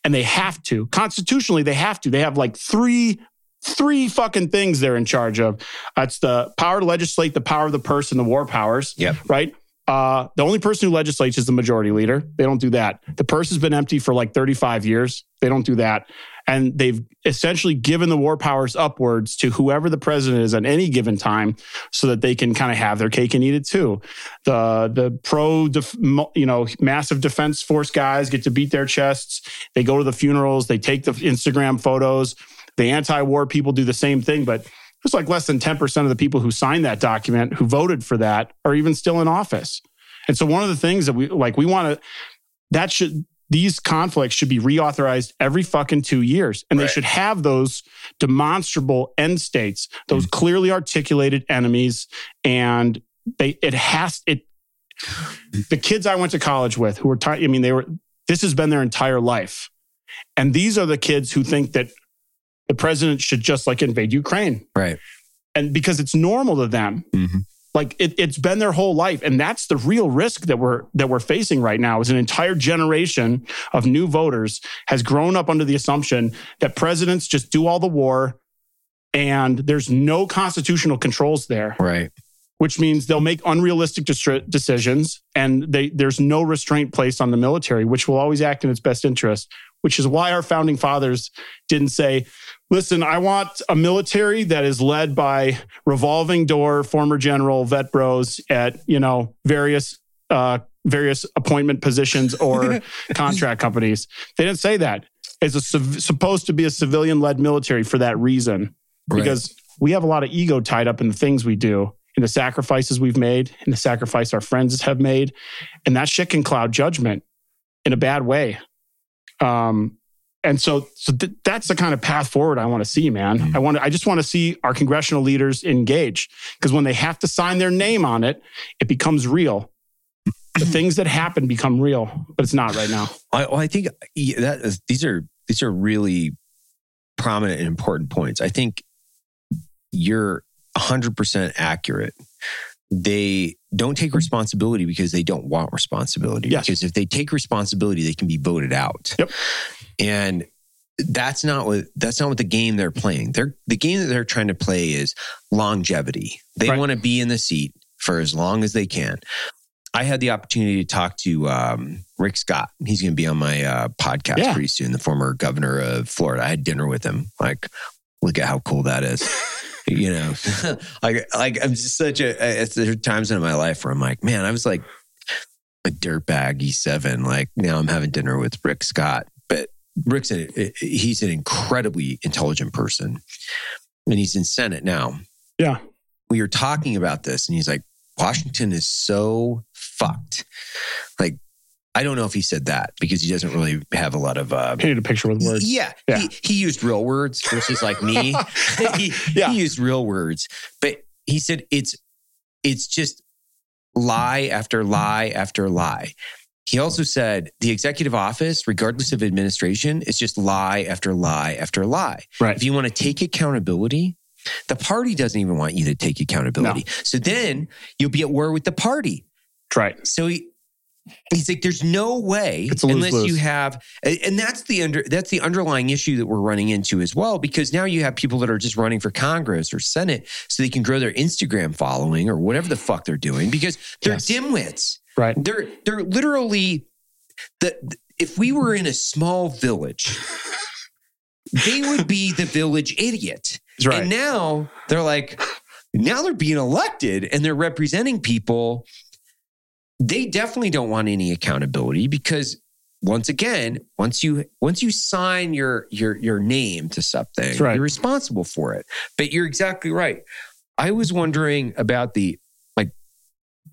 and they have to constitutionally they have to they have like three three fucking things they're in charge of that's the power to legislate the power of the purse and the war powers Yep. right uh, the only person who legislates is the majority leader they don't do that the purse has been empty for like 35 years they don't do that and they've essentially given the war powers upwards to whoever the president is at any given time so that they can kind of have their cake and eat it too. The the pro def, you know massive defense force guys get to beat their chests. They go to the funerals. They take the instagram photos. The anti-war people do the same thing but it's like less than 10% of the people who signed that document who voted for that are even still in office. And so one of the things that we like we want to that should these conflicts should be reauthorized every fucking two years and they should have those demonstrable end states those clearly articulated enemies and they it has it the kids i went to college with who were i mean they were this has been their entire life and these are the kids who think that the president should just like invade ukraine Right. and because it's normal to them Mhm. Like it, it's been their whole life and that's the real risk that we're that we're facing right now is an entire generation of new voters has grown up under the assumption that presidents just do all the war and there's no constitutional controls there Right. which means they'll make unrealistic decisions and they, there's no restraint placed on the military, which will always act in its best interest, which is why our founding fathers didn't say, listen, I want a military that is led by revolving door former general vet bros at, you know, various, uh, various appointment positions or contract companies. They didn't say that. It's a, civ- supposed to be a civilian led military for that reason Right. because we have a lot of ego tied up in the things we do in the sacrifices we've made and the sacrifice our friends have made and that shit can cloud judgment in a bad way um and so so th- that's the kind of path forward i want to see man Mhm. i want I just want to see our congressional leaders engage because when they have to sign their name on it it becomes real the things that happen become real but it's not right now I, well, I think that is, these are these are really prominent and important points. I think you're 100% accurate. They don't take responsibility because they don't want responsibility. Yes. Because if they take responsibility, they can be voted out. Yep. And that's not what that's not what the game they're playing. They're the game that they're trying to play is longevity. They Right. want to be in the seat for as long as they can. I had the opportunity to talk to um, Rick Scott. He's going to be on my uh, podcast Yeah. pretty soon. The former governor of Florida. I had dinner with him. Like, look at how cool that is. you know, like, like I'm just such a. It's, there are times in my life where I'm like, man, I was like a dirtbag E7. Like now I'm having dinner with Rick Scott, but Rick's an, he's an incredibly intelligent person, and he's in Senate now. Yeah. we were talking about this, and he's like, Washington is so fucked. Like, I don't know if he said that because he doesn't really have a lot of. Uh, painted a picture with words yeah, Yeah. He, he used real words versus like me. he, Yeah. he used real words, but he said it's it's just lie after lie after lie. He also said the executive office, regardless of administration, is just lie after lie after lie. right If you want to take accountability, the party doesn't even want you to take accountability. So then you'll be at war with the party. right So he, he's like, there's no way unless you have, and that's the under that's the underlying issue that we're running into as well. Because now you have people that are just running for Congress or Senate so they can grow their Instagram following or whatever the fuck they're doing because they're Yes. dimwits. Right They're they're literally the if we were in a small village, they would be the village idiot. Right And now they're like, now they're being elected and they're representing people. They definitely don't want any accountability because once again, once you once you sign your your your name to something, right. you're responsible for it. But you're exactly right. I was wondering about the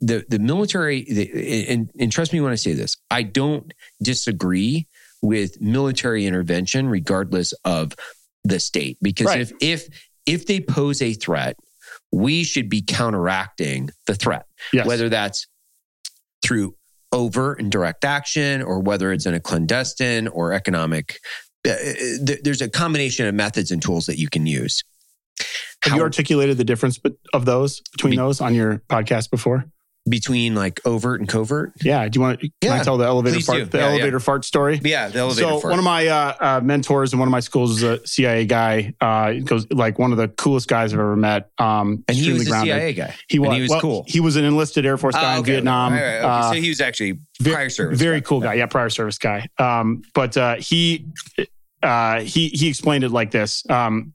the the military the, and, and trust me when I say this, I don't disagree with military intervention, regardless of the state. Because Right. if if if they pose a threat, we should be counteracting the threat, Yes. whether that's through overt and direct action, or whether it's in a clandestine or economic. uh, uh, th- There's a combination of methods and tools that you can use. Have you articulated the difference of those between Be- those on your podcast before? Between like overt and covert? Yeah. Do you want to? Can I tell the elevator please fart, do. the Yeah, yeah. elevator fart story? Yeah, the elevator. so fart. one of my uh, uh, mentors in one of my schools is a CIA guy. Uh, goes like one of the coolest guys I've ever met. Um, and he was a grounded. CIA guy. He And was. he was well, cool. He was an enlisted Air Force guy Ah, in Vietnam. okay. Right, right, okay. Uh, so he was actually prior service. very guy. cool guy. Yeah, prior service guy. Um, but uh, he uh, he he explained it like this. Um,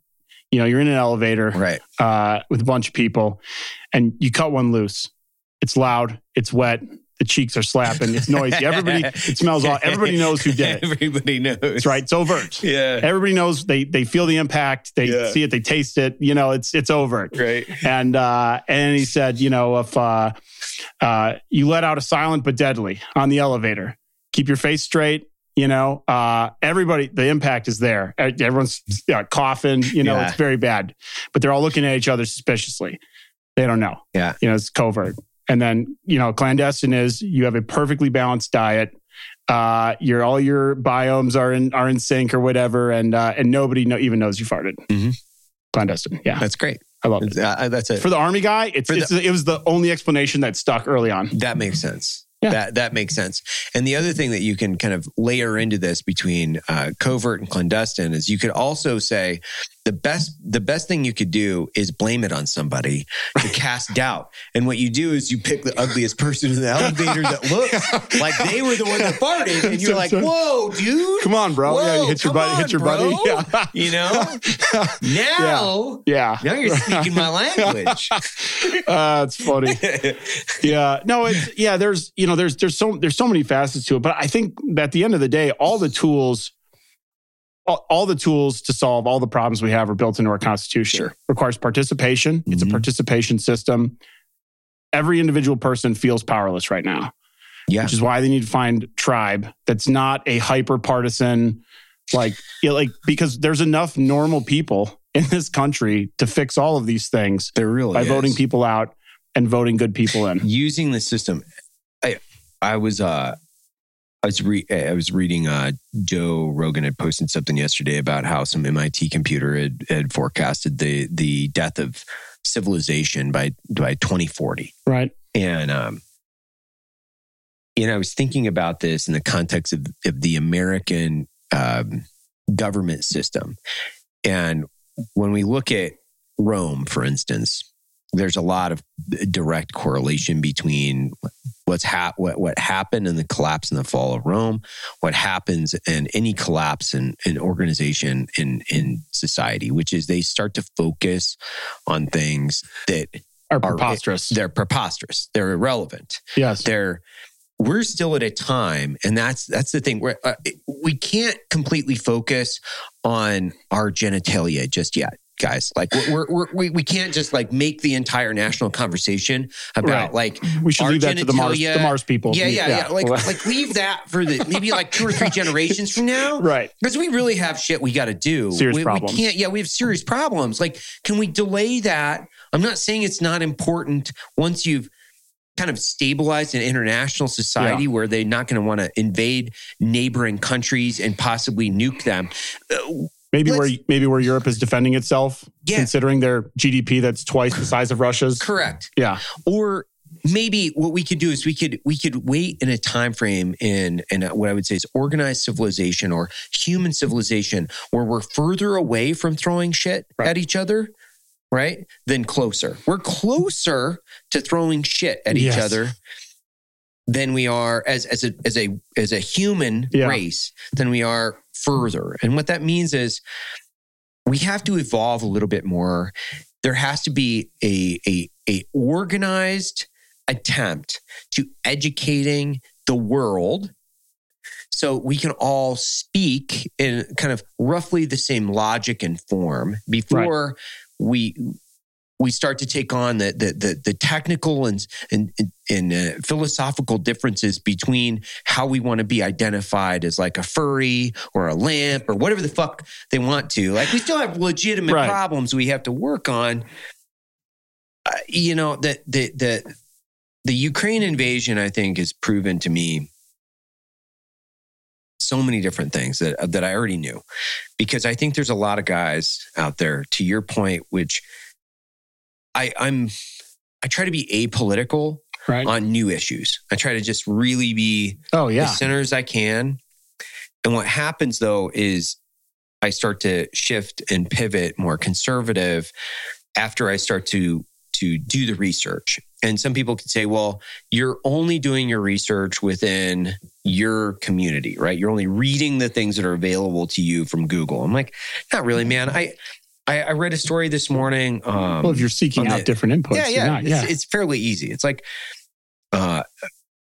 you know, you're in an elevator Right. uh, with a bunch of people, and you cut one loose. It's loud. It's wet. The cheeks are slapping. It's noisy. Everybody. It smells. All, everybody knows who did it. Everybody knows. That's right. It's overt. Yeah. Everybody knows. They they feel the impact. They Yeah. see it. They taste it. You know, it's it's overt. Right. And uh, and he said, you know, if uh, uh, you let out a silent but deadly on the elevator, keep your face straight. You know, uh, everybody, the impact is there. Everyone's uh, coughing. You know, Yeah. it's very bad. But they're all looking at each other suspiciously. They don't know. Yeah. You know, it's covert. And then, you know, clandestine is you have a perfectly balanced diet. Uh, your all your biomes are in are in sync or whatever, and uh, and nobody know, even knows you farted. Mhm. Clandestine, yeah, That's great. I love it. Uh, that's it. For the army guy, it's, the- it's it was the only explanation that stuck early on. That makes sense. Yeah. That that makes sense. And the other thing that you can kind of layer into this between uh, covert and clandestine is you could also say the best the best thing you could do is blame it on somebody to cast doubt. And what you do is you pick the ugliest person in the elevator that looks like they were the one that farted, and you're like, "Whoa, dude! Come on, bro. yeah, you hit your buddy. on, Hit your bro. buddy. Yeah. You know, now yeah. now you're speaking my language." Uh, it's funny. Yeah. No, it's yeah, there's you know, there's there's so there's so many facets to it. But I think that at the end of the day, all the tools all, all the tools to solve all the problems we have are built into our constitution. Sure. Requires participation. It's a Mhm. participation system. Every individual person feels powerless right now. Yeah. Which is why they need to find tribe that's not a hyper partisan, like, you know, like because there's enough normal people in this country to fix all of these things There really by is. voting people out and voting good people in. using the system. I I was uh I was re- I was reading uh Joe Rogan had posted something yesterday about how some MIT computer had, had forecasted the the death of civilization by by 2040. Right. And um and I was thinking about this in the context of, of the American um, government system. And when we look at Rome, for instance, there's a lot of direct correlation between what's hap- what, what happened in the collapse and the fall of Rome, what happens in any collapse in an organization in in society, which is they start to focus on things that Are are preposterous. they're preposterous, they're irrelevant, yes. they're we're still at a time and that's that's the thing where uh, we can't completely focus on our genitalia just yet guys like we're, we're, we we can't just like make the entire national conversation about Right. like We should leave that to the Mars, the Mars people. yeah yeah yeah, like like leave that for the maybe like two or three generations from now right. because we really have shit we got to do. Serious we, problems. We can't. Yeah, we have serious problems. Like, can we delay that? I'm not saying it's not important once you've kind of stabilized an international society where they're not going to want to invade neighboring countries and possibly nuke them. Uh, Maybe Let's- where maybe where Europe is defending itself, Yeah. considering their GDP that's twice the size of Russia's. correct. Yeah. Or maybe what we could do is we could we could wait in a time frame in in what I would say is organized civilization or human civilization where we're further away from throwing shit Right. at each other, right? Than closer. We're closer to throwing shit at each other than we are as as a as a as a human Yeah. race than we are further. And what that means is we have to evolve a little bit more. There has to be a a, a organized attempt to educating the world so we can all speak in kind of roughly the same logic and form before we we start to take on the the the, the technical and and and uh, philosophical differences between how we want to be identified as like a furry or a lamp or whatever the fuck they want to. Like we still have legitimate Right. problems we have to work on. Uh, you know the the the the Ukraine invasion, I think, has proven to me so many different things that that I already knew, because I think there's a lot of guys out there. To your point, which I I'm I try to be apolitical Right. on new issues. I try to just really be oh yeah. as center as I can. And what happens though is I start to shift and pivot more conservative after I start to to do the research. And some people could say, well, you're only doing your research within your community, right? You're only reading the things that are available to you from Google. I'm like, not really, man. I I, I read a story this morning. Um, Well, if you're seeking out the- different inputs, yeah, yeah, not- it's, yeah. it's fairly easy. It's like uh,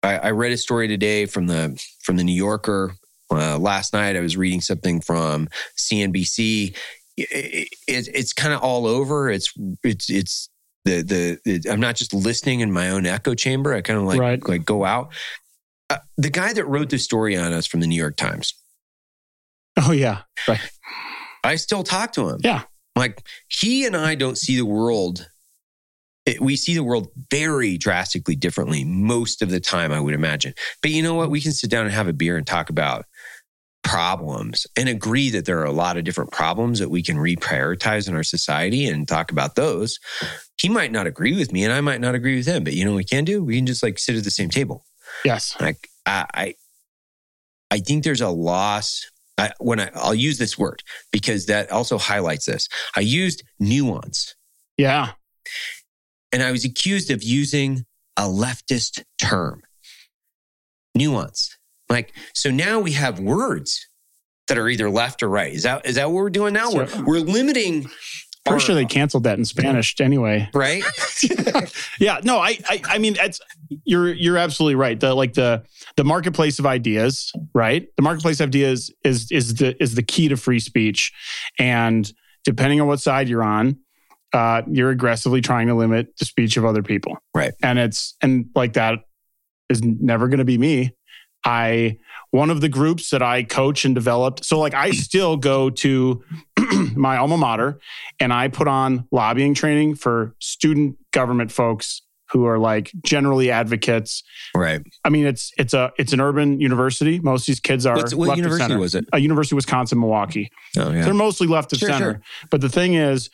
I, I read a story today from the from the New Yorker. Uh, last night, I was reading something from CNBC. It, it, it's kind of all over. It's it's it's the the it, I'm not just listening in my own echo chamber. I kind of like Right. like go out. Uh, the guy that wrote this story on us from the New York Times. oh yeah. Right. I still talk to him. Yeah. Like he and I don't see the world. it- we see the world very drastically differently most of the time, I would imagine. But you know what? We can sit down and have a beer and talk about problems and agree that there are a lot of different problems that we can reprioritize in our society and talk about those. He might not agree with me and I might not agree with him, but you know what we can do? We can just like sit at the same table. Yes. Like I, I, I think there's a loss. I, when I, I'll use this word because that also highlights this. I used nuance, Yeah. and I was accused of using a leftist term. Nuance, like so. Now we have words that are either left or right. Is that is that what we're doing now? Sure. We're we're limiting. Pretty sure they canceled that in Spanish anyway. right. yeah, no, I, I, I mean, it's you're you're absolutely right. The like the the marketplace of ideas, right? The marketplace of ideas is is the is the key to free speech, and depending on what side you're on, uh, you're aggressively trying to limit the speech of other people, Right. And it's and like that is never going to be me. I one of the groups that I coach and developed. So like I still go to my alma mater and I put on lobbying training for student government folks who are like generally advocates. Right. I mean, it's it's a it's an urban university. Most of these kids are What's, what left of university center. was it? Uh, University of Wisconsin Milwaukee. Oh yeah. They're mostly left of Sure, center. sure. But the thing is,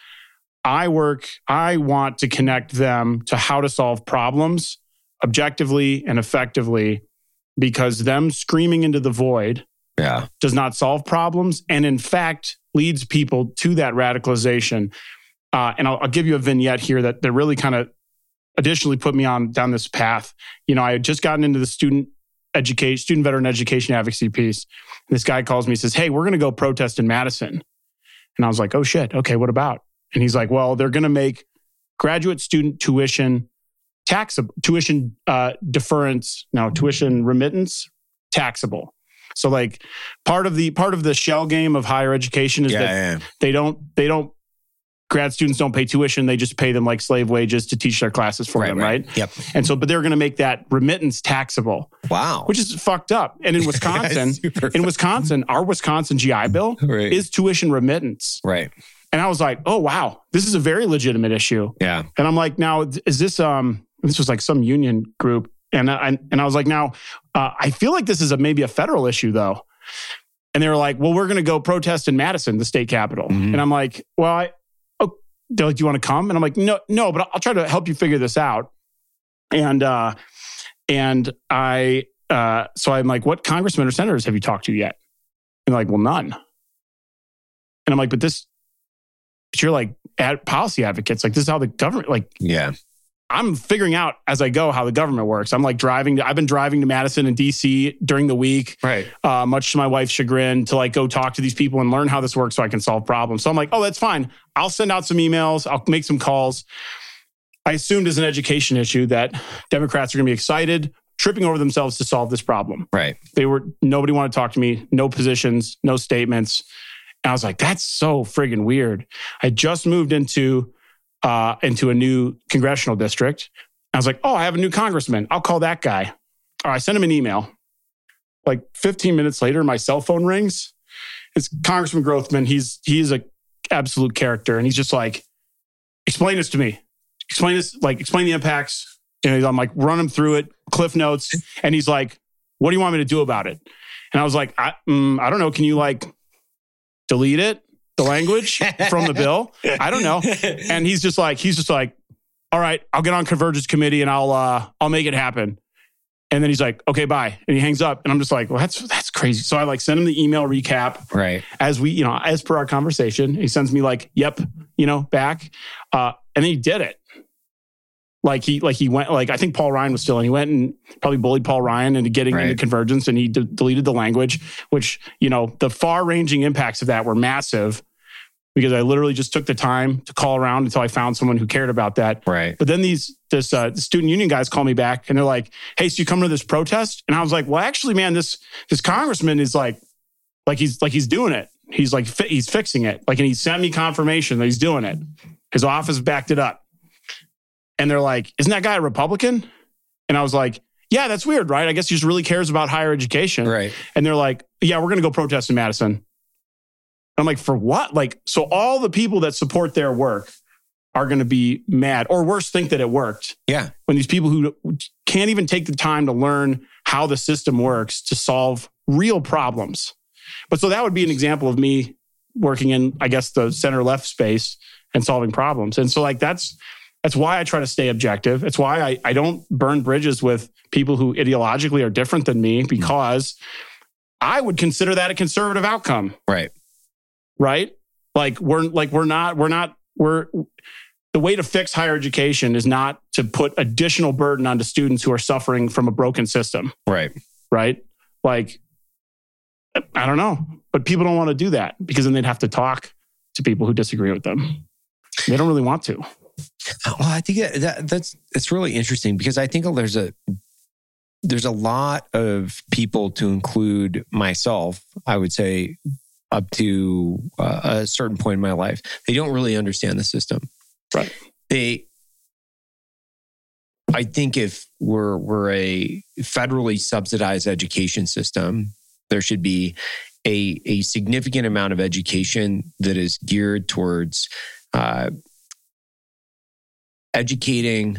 I work, I want to connect them to how to solve problems objectively and effectively because them screaming into the void Yeah. does not solve problems and in fact leads people to that radicalization. Uh, and I'll, I'll give you a vignette here that, that really kind of additionally put me on down this path. You know, I had just gotten into the student education, student veteran education advocacy piece. This guy calls me, says, Hey, we're going to go protest in Madison. And I was like, Oh shit. Okay. What about? And he's like, Well, they're going to make graduate student tuition taxable, tuition uh, deference, no, tuition remittance taxable. So like part of the part of the shell game of higher education is Yeah. that yeah. they don't they don't grad students don't pay tuition they just pay them like slave wages to teach their classes for them right, Yep. and so but they're going to make that remittance taxable Wow. which is fucked up and in wisconsin in wisconsin our wisconsin gi bill right. is tuition remittance right. and i was like oh wow this is a very legitimate issue Yeah. and i'm like now is this um this was like some union group and i and i was like now uh, i feel like this is a maybe a federal issue though. And they were like well we're going to go protest in madison the state capital Mhm. and i'm like well i oh they're like do you want to come? And i'm like no no but i'll try to help you figure this out. And uh and i uh so i'm like what congressmen or senators have you talked to yet? And they're like well none. And i'm like but this but you're like ad, policy advocates. Like this is how the government like Yeah. I'm figuring out as I go how the government works. I'm like driving to, I've been driving to Madison and DC during the week, Right. uh, much to my wife's chagrin, to like go talk to these people and learn how this works so I can solve problems. So I'm like, oh, that's fine. I'll send out some emails, I'll make some calls. I assumed as an education issue that Democrats are going to be excited, tripping over themselves to solve this problem. Right. They were, nobody wanted to talk to me, no positions, no statements. And I was like, that's so friggin' weird. I just moved into uh, into a new congressional district. I was like, oh, I have a new congressman. I'll call that guy. Right, I sent him an email. Like 15 minutes later, my cell phone rings. It's Congressman Grothman. He's he's a absolute character, and he's just like, explain this to me. Explain this, like explain the impacts. And I'm like, run him through it, cliff notes, and he's like, what do you want me to do about it? And I was like, I, mm, I don't know. Can you like delete it, the language from the bill? I don't know. And he's just like, he's just like, all right, I'll get on convergence committee and I'll uh, I'll make it happen. And then he's like, okay, bye. And he hangs up. And I'm just like, well, that's that's crazy. So I like send him the email recap Right. as we, you know, as per our conversation. He sends me like, yep, you know, back. Uh, and then he did it. Like he, like he went, like I think Paul Ryan was still, and he went and probably bullied Paul Ryan into getting Right. into convergence, and he de- deleted the language, which you know the far-ranging impacts of that were massive, because I literally just took the time to call around until I found someone who cared about that. Right. But then these this uh, student union guys call me back and they're like, "Hey, so you come to this protest?" And I was like, "Well, actually, man, this this congressman is like, like he's like he's doing it. He's like fi- he's fixing it. Like, and he sent me confirmation that he's doing it. His office backed it up. And they're like, "Isn't that guy a Republican?" And I was like, "Yeah, that's weird, right? I guess he just really cares about higher education." Right. And they're like, "Yeah, we're going to go protest in Madison." I'm like, "For what?" Like, so all the people that support their work are going to be mad, or worse, think that it worked. Yeah. When these people who can't even take the time to learn how the system works to solve real problems. But so that would be an example of me working in, I guess, the center left space and solving problems. And so, like, that's that's why I try to stay objective. It's why I, I don't burn bridges with people who ideologically are different than me because I would consider that a conservative outcome, Right. Right? Like we're like we're not we're not we're the way to fix higher education is not to put additional burden onto students who are suffering from a broken system, Right. right? Like I don't know, but people don't want to do that because then they'd have to talk to people who disagree with them. They don't really want to. Well, I think that, that that's it's really interesting because I think there's a there's a lot of people to include myself. I would say up to uh, a certain point in my life, they don't really understand the system. Right. They. I think if we're we're a federally subsidized education system, there should be a a significant amount of education that is geared towards uh, educating,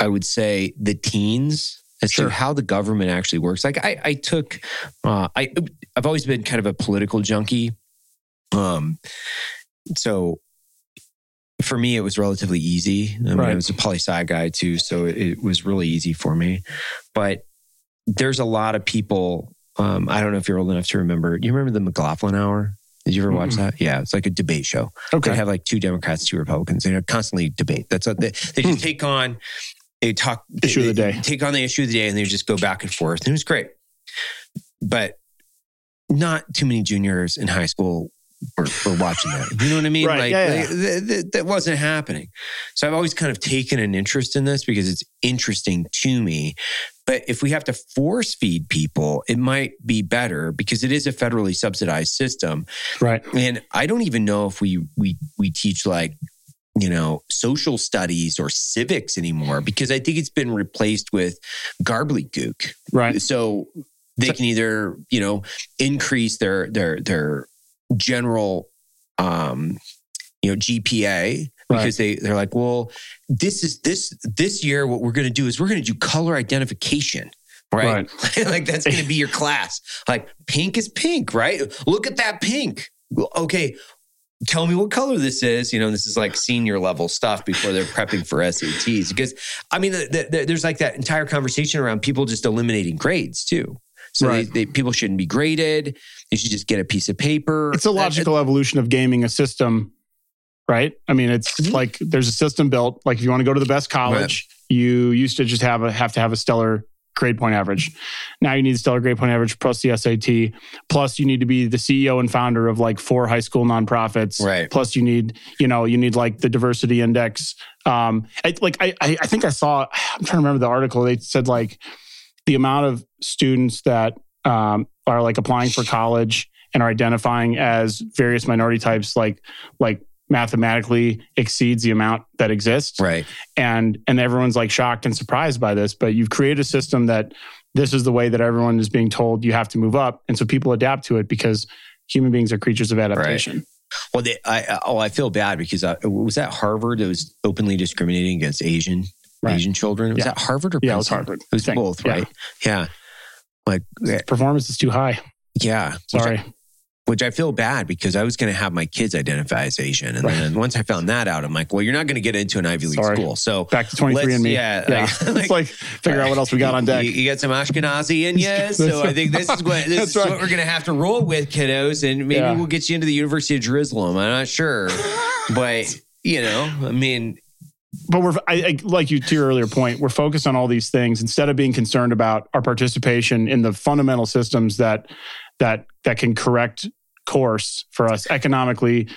I would say, the teens as Sure. to how the government actually works. Like I, I took, uh, I, I've always been kind of a political junkie. Um, so for me, it was relatively easy. I mean, Right. I was a poli sci guy too, so it, it was really easy for me. But there's a lot of people. Um, I don't know if you're old enough to remember. You remember the McLaughlin Hour? Did you ever watch Mm-mm. that? Yeah, it's like a debate show. Okay. They have like two Democrats, two Republicans. They constantly debate. That's what they, they just take on. They talk Hmm. Issue of the day. Take on the issue of the day, and they just go back and forth. And it was great, but not too many juniors in high school were, were watching that. You know what I mean? Right, Like, yeah, like, th- th- that wasn't happening. So I've always kind of taken an interest in this because it's interesting to me. But if we have to force feed people, it might be better because it is a federally subsidized system. Right. And I don't even know if we we we teach like you know social studies or civics anymore because I think it's been replaced with gobbledygook. Right. So they can either you know increase their their their general um you know GPA because they they're like well this is this this year what we're going to do is we're going to do color identification right, like that's going to be your class. Like pink is pink right? Look at that pink. Okay tell me what color this is. You know this is like senior level stuff before they're prepping for SATs because I mean the, the, there's like that entire conversation around people just eliminating grades too so Right. they, they, people shouldn't be graded they should just get a piece of paper It's a logical evolution of gaming a system, right? I mean, it's Mhm. like there's a system built. Like if you want to go to the best college, you used to just have a have to have a stellar grade point average. Now you need a stellar grade point average plus the SAT. Plus you need to be the CEO and founder of like four high school nonprofits. Right. Plus you need, you know, you need like the diversity index. Um, I, like I, I I think I saw. I'm trying to remember the article. They said like the amount of students that um, are like applying for college and are identifying as various minority types, like like mathematically exceeds the amount that exists. Right. and and everyone's like shocked and surprised by this but you've created a system that this is the way that everyone is being told you have to move up and so people adapt to it because human beings are creatures of adaptation. Well, they, I, I- oh, I feel bad because I, was that Harvard that was openly discriminating against Asian Right. Asian children. Was Yeah. that Harvard or yeah it was harvard It was Thing. both, right? Yeah. Like, yeah, uh, performance is too high yeah. Which sorry I, which I feel bad because I was going to have my kids identify as Asian, and Right. then once I found that out, I'm like, well, you're not going to get into an Ivy League Sorry. school, so back to 23 Let's- and me yeah, yeah like- let's like figure out what else we got on deck You, you got some Ashkenazi in you, so I think this is what this is right. what we're gonna have to roll with, kiddos, and maybe Yeah. we'll get you into the University of Jerusalem. I'm not sure, but you know, I mean, but we're I, I, like you to your earlier point we're focused on all these things instead of being concerned about our participation in the fundamental systems that that that can correct course for us economically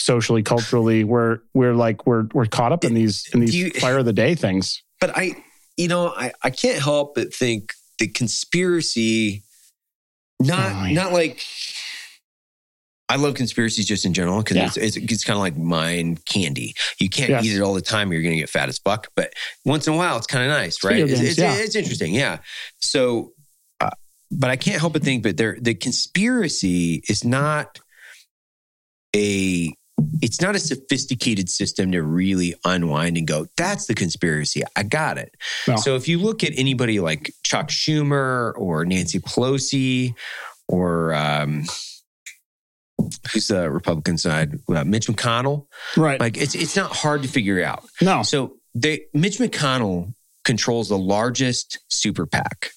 socially culturally we're we're like we're we're caught up in these in these you- fire of the day things but I, you know, I I can't help but think the conspiracy, not Oh, yeah. not like. I love conspiracies just in general because Yeah. it's, it's, it's kind of like mind candy. You can't Yes. eat it all the time; you're going to get fat as fuck. But once in a while, it's kind of nice, right? It's, games, it's, yeah. it's interesting, yeah. So, uh, but I can't help but think, but there, the conspiracy is not a. It's not a sophisticated system to really unwind and go. That's the conspiracy. I got it. So if you look at anybody like Chuck Schumer or Nancy Pelosi or um, who's the Republican side, uh, Mitch McConnell, right like it's it's not hard to figure out. no So they Mitch McConnell controls the largest super PAC,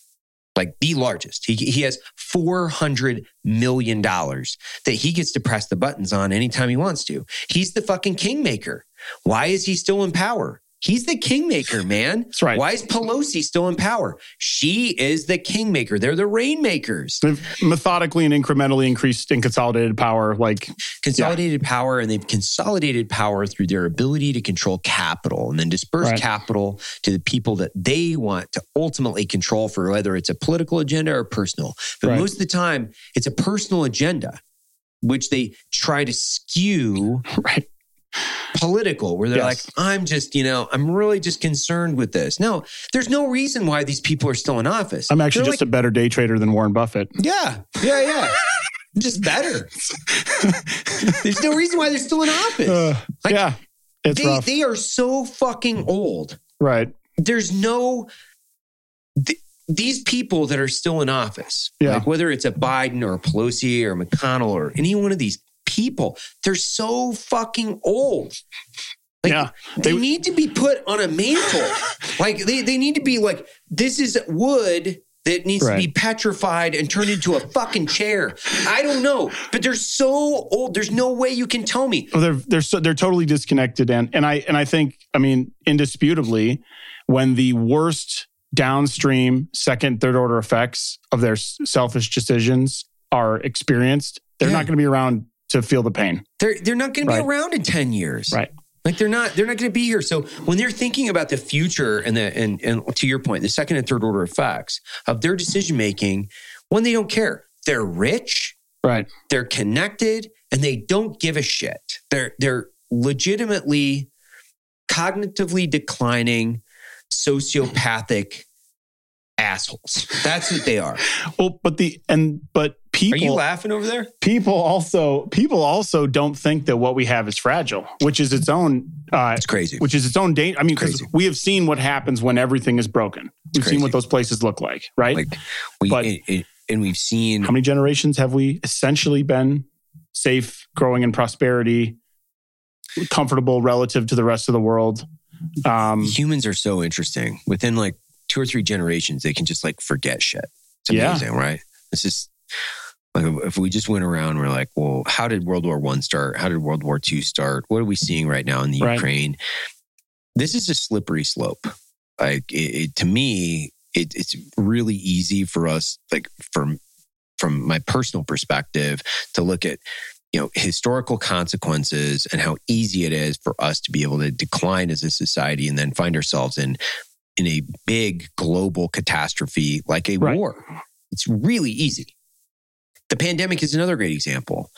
like the largest. He he has four hundred million dollars that he gets to press the buttons on anytime he wants to. He's the fucking kingmaker. Why is he still in power? He's the kingmaker, man. That's right. Why is Pelosi still in power? She is the kingmaker. They're the rainmakers. they've methodically and incrementally increased and consolidated power like consolidated power and they've consolidated power through their ability to control capital and then disperse Right. capital to the people that they want to ultimately control for whether it's a political agenda or personal. But Right. most of the time, it's a personal agenda, which they try to skew right political, where they're Yes. like, I'm just, you know, I'm really just concerned with this. No, there's no reason why these people are still in office. i'm actually They're just a better day trader than warren buffett yeah, yeah, yeah. Just better. There's no reason why they're still in office. Uh, Like, yeah it's they, rough they are so fucking old. right There's no th- these people that are still in office, Yeah. like whether it's a Biden or a Pelosi or McConnell or any one of these people, they're so fucking old. Like, yeah They, They- need to be put on a mantle. like they, they need to be like, this is wood that needs to be petrified and turned into a fucking chair. I don't know, but they're so old. There's no way you can tell me. Well, they're they're so, they're totally disconnected, and and I and I think I mean indisputably, when the worst downstream second third order effects of their selfish decisions are experienced, they're Yeah. not going to be around to feel the pain. They're they're not going to be around in 10 years. Right. Like they're not they're not going to be here. So when they're thinking about the future and the and and to your point, the second and third order effects of their decision making, when they don't care. They're rich, Right. they're connected, and they don't give a shit. They're they're legitimately cognitively declining sociopathic assholes. That's what they are. Well, but the and but people Are you laughing over there? people also people also don't think that what we have is fragile, which is its own uh, It's crazy. which is its own danger. I mean, because Crazy. we have seen what happens when everything is broken. We've crazy. seen what those places look like, right? Like we But- it- it- and we've seen How many generations have we essentially been safe, growing in prosperity, comfortable relative to the rest of the world? Um, humans are so interesting. Within like two or three generations, they can just like forget shit. It's Yeah. amazing, right? It's just like if we just went around, we're like, well, how did World War One start? How did World War Two start? What are we seeing right now in the Right. Ukraine? This is a slippery slope. Like it, it- to me, it, it's really easy for us, like from from my personal perspective, to look at you know historical consequences and how easy it is for us to be able to decline as a society and then find ourselves in in a big global catastrophe like a Right. war it's really easy the pandemic is another great example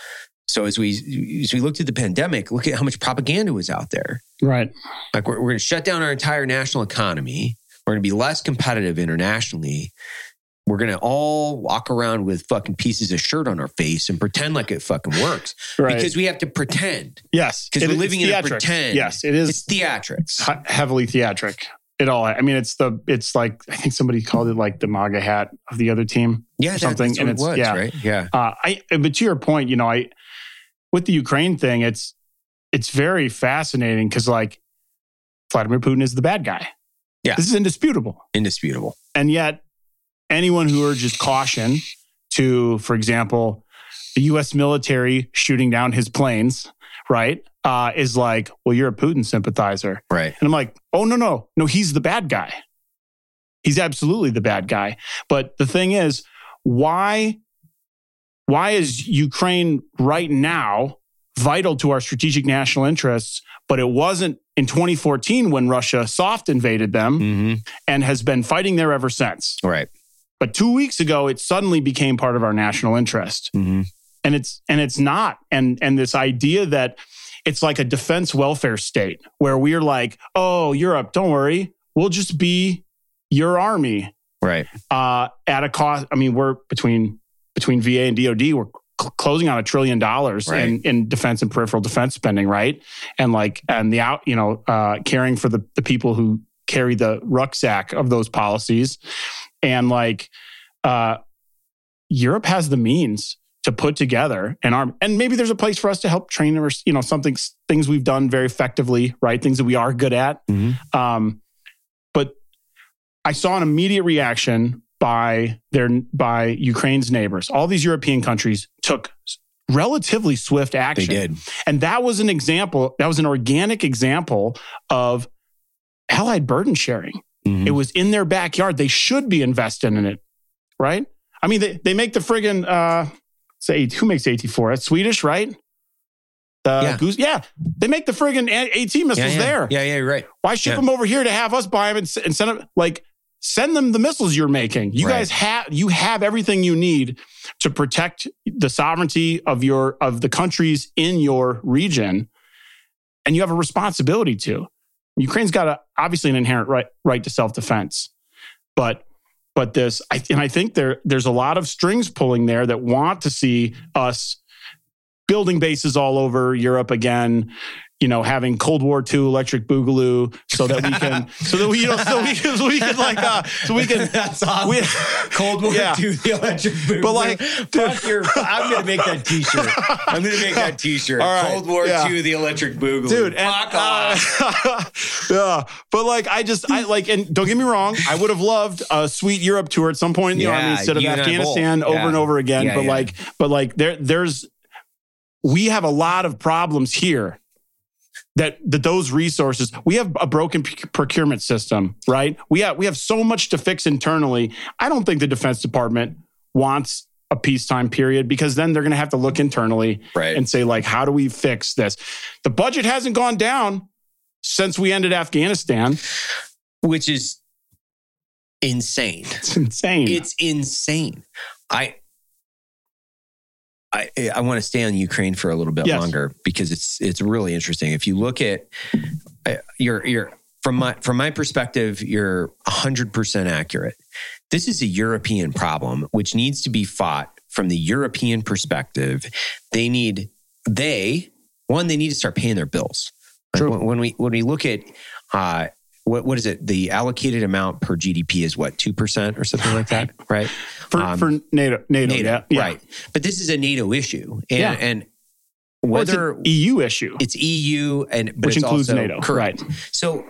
So as we as we looked at the pandemic, look at how much propaganda was out there. Right. Like we're, we're going to shut down our entire national economy. We're going to be less competitive internationally. We're going to all walk around with fucking pieces of shirt on our face and pretend like it fucking works Right. because we have to pretend yes. because we're living in a pretend. Yes, it is It's theatrics. heavily theatric. It all. I mean, it's the. It's like I think somebody called it like the MAGA hat of the other team. Yeah, something, and it's- it was, yeah. right? Yeah. Uh, I. But to your point, you know, I with the Ukraine thing, it's it's very fascinating because like Vladimir Putin is the bad guy. Yeah. this is indisputable. Indisputable. And yet, anyone who urges caution to, for example, the US military shooting down his planes, right, uh, is like, well, you're a Putin sympathizer. Right. And I'm like, oh, no, no, no, he's the bad guy. He's absolutely the bad guy. But the thing is, why, why is Ukraine right now vital to our strategic national interests, but it wasn't in 2014 when Russia soft invaded them hmm and has been fighting there ever since. Right. But two weeks ago, it suddenly became part of our national interest, hmm and it's and it's not. And and this idea that it's like a defense welfare state where we're like, oh, Europe, don't worry, we'll just be your army Right. uh, at a cost. I mean, we're between between VA and DoD, we're cl- closing on a trillion dollars Right. in, in defense and peripheral defense spending, right? And like, and the out, you know, uh, caring for the the people who carry the rucksack of those policies, and like, uh, Europe has the means to put together an arm, and maybe there's a place for us to help train or you know something things we've done very effectively, right? Things that we are good at. Mhm. Um, but I saw an immediate reaction by their by Ukraine's neighbors. All these European countries took relatively swift action. They did. And that was an example, that was an organic example of allied burden sharing. Mhm. It was in their backyard. They should be invested in it, right? I mean, they, they make the friggin' uh say who makes AT4? That's Swedish, right? The Yeah. Goose, yeah. They make the friggin' AT missiles yeah, yeah. there. Yeah, yeah, you're right. Why ship them over here to have us buy them and, and send them? Like, send them the missiles you're making. You Right. guys have you have everything you need to protect the sovereignty of your of the countries in your region, and you have a responsibility to. Ukraine's got a, obviously an inherent right right to self defense, but but this I, and I think there there's a lot of strings pulling there that want to see us building bases all over Europe again. You know, having Cold War II electric boogaloo, so that we can, so that we, you know, so we, so we can like, uh, so we can. That's awesome. We, Cold War Yeah. II, the electric boogaloo. But, like, fuck your. I'm gonna make that T-shirt. I'm gonna make that T-shirt. All right, Cold War yeah. II, the electric boogaloo. dude. And, fuck off. uh, yeah, but like, I just, I like, and don't get me wrong, I would have loved a sweet Europe tour at some point in the Yeah, army instead of you and I Afghanistan over Yeah. and over again. But like, but like, there, there's, we have a lot of problems here. That, that those resources we have a broken p- procurement system right we have we have so much to fix internally i don't think the defense department wants a peacetime period because then they're going to have to look internally Right. and say like how do we fix this the budget hasn't gone down since we ended afghanistan Which is insane. it's insane It's insane. I I I want to stay on Ukraine for a little bit Yes. longer because it's it's really interesting. If you look at uh, you're you're from my from my perspective, you're 100% accurate. This is a European problem which needs to be fought from the European perspective. They need they one they need to start paying their bills. Like when, when we when we look at uh what what is it? The allocated amount per GDP is what two percent or something like that, right? for, um, for nato nato, NATO, yeah, yeah. right? But this is a NATO issue, and Yeah. and Well, whether an eu issue it's EU and but which includes also- nato correct? right So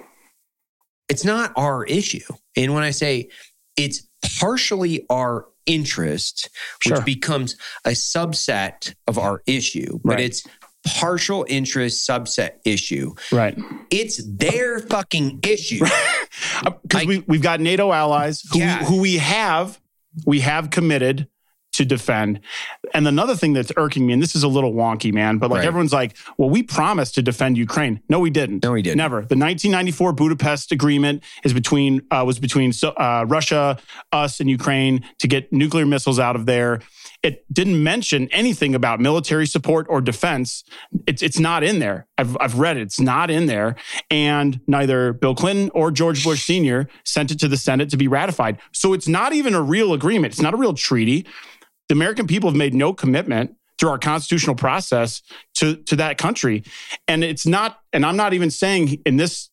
it's not our issue, and when I say it's partially our interest, which Sure. becomes a subset of our issue, but Right. it's partial interest subset issue. right It's their fucking issue. because I- we, we've got nato allies who, Yeah. who we have we have committed to defend. And another thing that's irking me, and this is a little wonky, man, but like Right. everyone's like, well, we promised to defend Ukraine. No, we didn't. No, we didn't. Never. The 1994 Budapest Agreement is between uh, was between uh, Russia, us, and Ukraine to get nuclear missiles out of there. It didn't mention anything about military support or defense. It's it's not in there. I've I've read it. It's not in there. And neither Bill Clinton or George Bush Sr. sent it to the Senate to be ratified. So it's not even a real agreement. It's not a real treaty. The American people have made no commitment through our constitutional process to to that country, and it's not. And I'm not even saying in this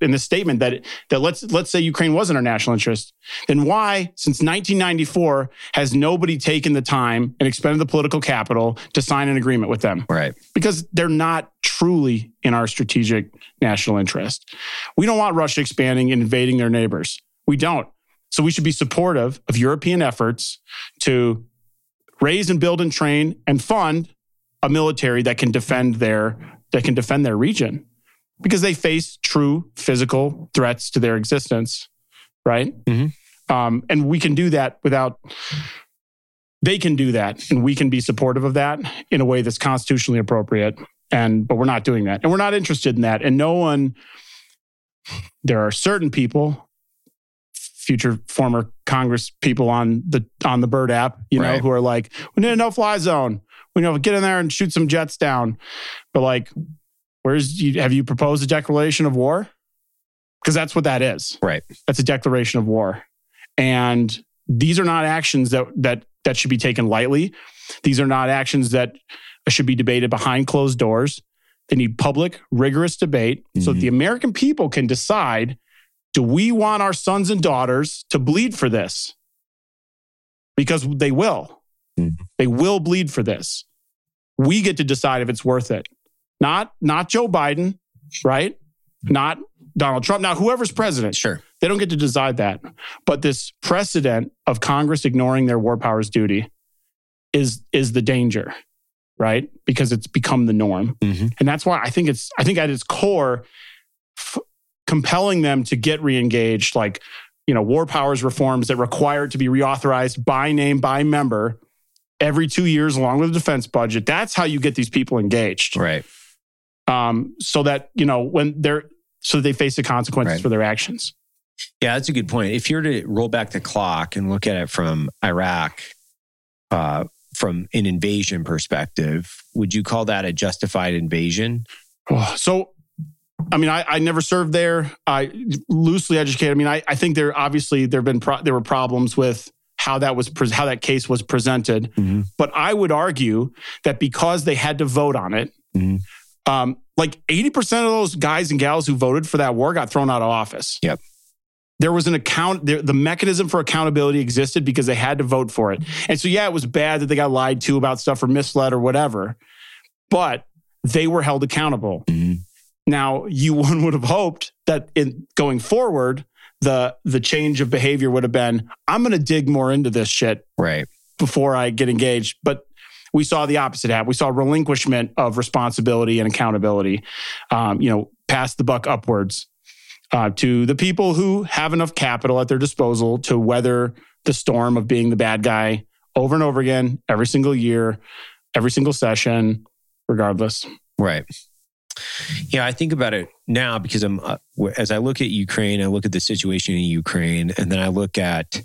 in the statement that that let's let's say Ukraine wasn't our national interest. Then why, since 1994, has nobody taken the time and expended the political capital to sign an agreement with them? Right. because they're not truly in our strategic national interest. We don't want Russia expanding and invading their neighbors. We don't. So we should be supportive of European efforts to raise and build and train and fund a military that can defend their that can defend their region because they face true physical threats to their existence, right? Mhm. Um, and we can do that without they can do that and we can be supportive of that in a way that's constitutionally appropriate and but we're not doing that and we're not interested in that and no one there are certain people future former congress people on the on the bird app you know Right. who are like we need a no fly zone we know get in there and shoot some jets down but like where's you have you proposed a declaration of war? Because that's what that is. Right. that's a declaration of war. And these are not actions that that that should be taken lightly. These are not actions that should be debated behind closed doors. They need public rigorous debate. So that the american people can decide do we want our sons and daughters to bleed for this? Because they will. Mhm. they will bleed for this. We get to decide if it's worth it not not joe biden right not donald trump now whoever's president Sure. they don't get to decide that. But this precedent of Congress ignoring their war powers duty is is the danger, right? Because it's become the norm. Mhm. And that's why I think it's I think at its core f- compelling them to get reengaged like you know war powers reforms that require it to be reauthorized by name by member every 2 years along with the defense budget. That's how you get these people engaged. Right. Um so that, you know, when they're so they face the consequences Right. for their actions. Yeah, that's a good point. If you're to roll back the clock and look at it from Iraq, uh, from an invasion perspective, would you call that a justified invasion? So, I mean, I, I never served there. I loosely educated. I mean, I, I think there obviously there have been pro- there were problems with how that was pre- how that case was presented. Mhm. But I would argue that because they had to vote on it, Mhm. Um, like eighty percent of those guys and gals who voted for that war got thrown out of office. Yep. There was an account. The, the mechanism for accountability existed because they had to vote for it. And so, yeah, it was bad that they got lied to about stuff or misled or whatever, but they were held accountable. Mhm. Now, you one would have hoped that in going forward, the the change of behavior would have been, I'm going to dig more into this shit Right. before I get engaged. But we saw the opposite happen. We saw relinquishment of responsibility and accountability. Um, you know, pass the buck upwards uh, to the people who have enough capital at their disposal to weather the storm of being the bad guy over and over again, every single year, every single session, regardless. Right. Yeah, I think about it now because I'm uh, as I look at Ukraine, I look at the situation in Ukraine, and then I look at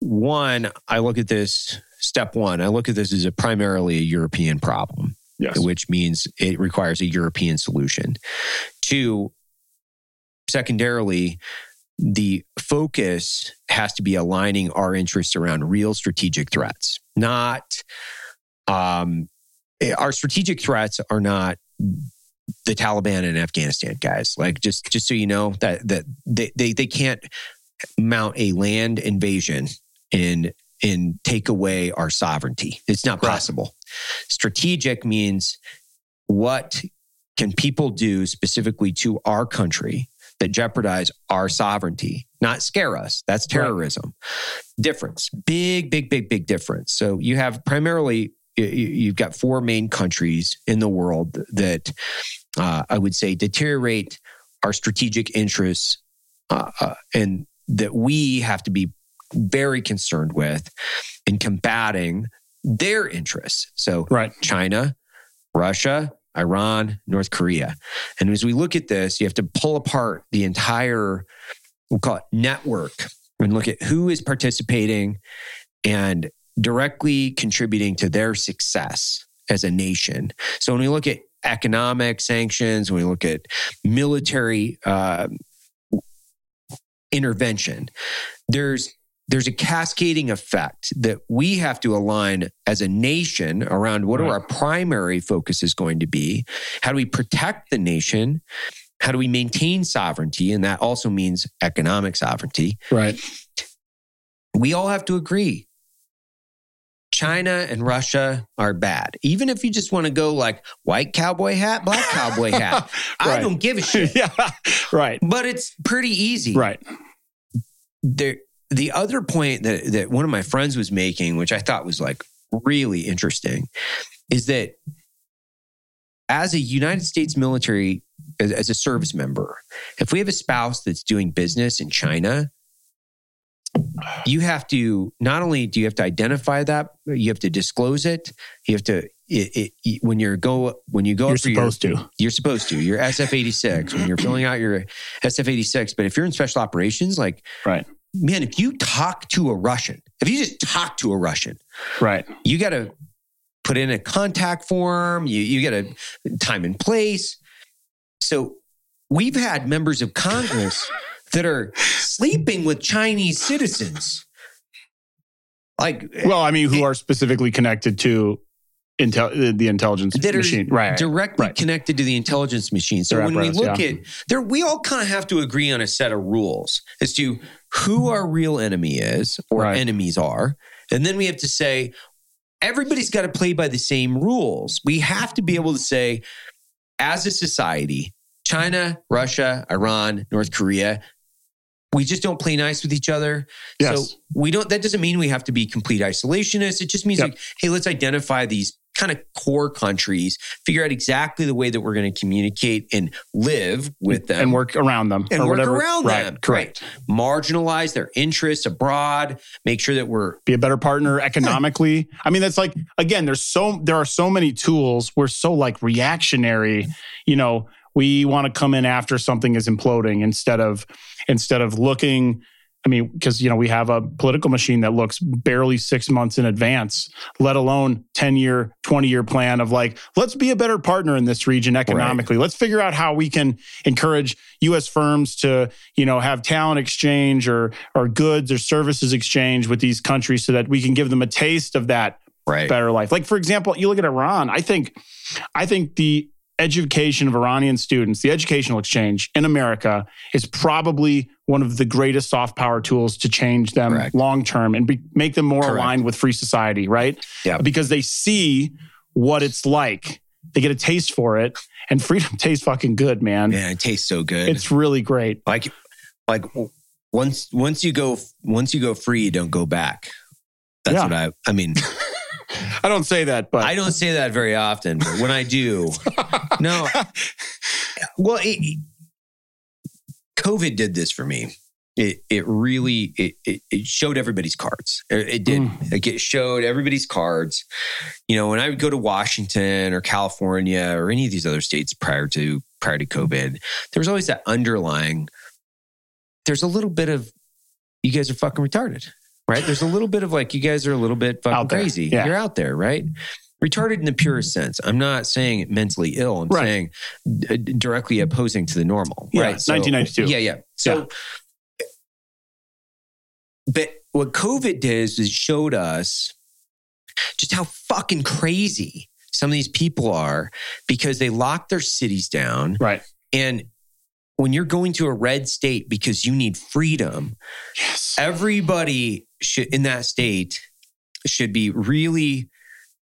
one. I look at this step one. I look at this as a primarily a European problem, Yes. which means it requires a European solution. Two, secondarily, the focus has to be aligning our interests around real strategic threats, not um, eh, our strategic threats are not the Taliban in Afghanistan, guys. Like just just so you know that that they they, they can't mount a land invasion and and take away our sovereignty. It's not Right. possible. Strategic means what can people do specifically to our country that jeopardize our sovereignty, not scare us. That's Right. terrorism. Difference. Big, big, big, big difference. So you have primarily you've got four main countries in the world that uh, I would say deteriorate our strategic interests, uh, uh, and that we have to be very concerned with in combating their interests. So Right. China, Russia, Iran, North Korea. And as we look at this, you have to pull apart the entire, we'll call it network, and look at who is participating and directly contributing to their success as a nation. So when we look at economic sanctions, when we look at military uh, intervention, there's there's a cascading effect that we have to align as a nation around what are our primary focus is going to be how do we protect the nation how do we maintain sovereignty and that also means economic sovereignty Right. we all have to agree China and Russia are bad. Even if you just want to go like white cowboy hat, black cowboy hat, I don't give a shit. yeah. Right. But it's pretty easy. Right. There, the other point that, that one of my friends was making, which I thought was like really interesting, is that as a United States military, as, as a service member, if we have a spouse that's doing business in China, you have to not only do you have to identify that, you have to disclose it. You have to it, it, when you're go when you go You're up for your- supposed to. you're supposed to. You're SF 86 when you're filling out your SF 86. But if you're in special operations, like, Right. Man, if you talk to a Russian, if you just talk to a Russian, Right. you got to put in a contact form, you, you got a time and place. So we've had members of Congress that are sleeping with Chinese citizens. Like, Well, I mean, who eh, are specifically connected to intel the, intelligence that machine. Right. directly right. connected to the intelligence machine. So when we look yeah. at there, we all kind of have to agree on a set of rules as to who our real enemy is or Right. enemies are. And then we have to say, everybody's got to play by the same rules. We have to be able to say, as a society, China, Russia, Iran, North Korea, we just don't play nice with each other. Yes. So we don't, that doesn't mean we have to be complete isolationists. It just means Yep. like, hey, let's identify these kind of core countries, figure out exactly the way that we're going to communicate and live with them and work around them. and or work whatever. around right. them. Correct. Right. Marginalize their interests abroad, make sure that we're Be a better partner economically. I mean, that's like again, there's so there are so many tools. We're so like reactionary, you know, we want to come in after something is imploding instead of instead of looking I mean, because you know we have a political machine that looks barely six months in advance, let alone ten year, twenty year plan of like, let's be a better partner in this region economically. Let's figure out how we can encourage U.S. firms to, you know, have talent exchange or or goods or services exchange with these countries so that we can give them a taste of that right. better life. Like for example, you look at Iran. I think, I think the education of Iranian students, the educational exchange in America, is probably one of the greatest soft power tools to change them long term and be, make them more Correct. aligned with free society. Right? Yeah. Because they see what it's like. They get a taste for it, and freedom tastes fucking good, man. Man, it tastes so good. It's really great. like like once once you go once you go free, you don't go back. That's Yeah. what I I mean, I don't say that, but I don't say that very often, but when I do, no. Well, it, COVID did this for me. It it really it it, it showed everybody's cards. It, it did. Mm. Like it showed everybody's cards. You know, when I would go to Washington or California or any of these other states prior to prior to COVID, there was always that underlying. There's a little bit of you guys are fucking retarded, right? There's a little bit of like you guys are a little bit fucking crazy. Yeah. You're out there, right? Retarded in the purest sense. I'm not saying mentally ill. I'm Right. saying d- directly opposing to the normal. Yeah, right. 1992. Yeah, yeah. So, but what COVID did is it showed us just how fucking crazy some of these people are because they locked their cities down. right. And when you're going to a red state because you need freedom, Yes. everybody should in that state should be really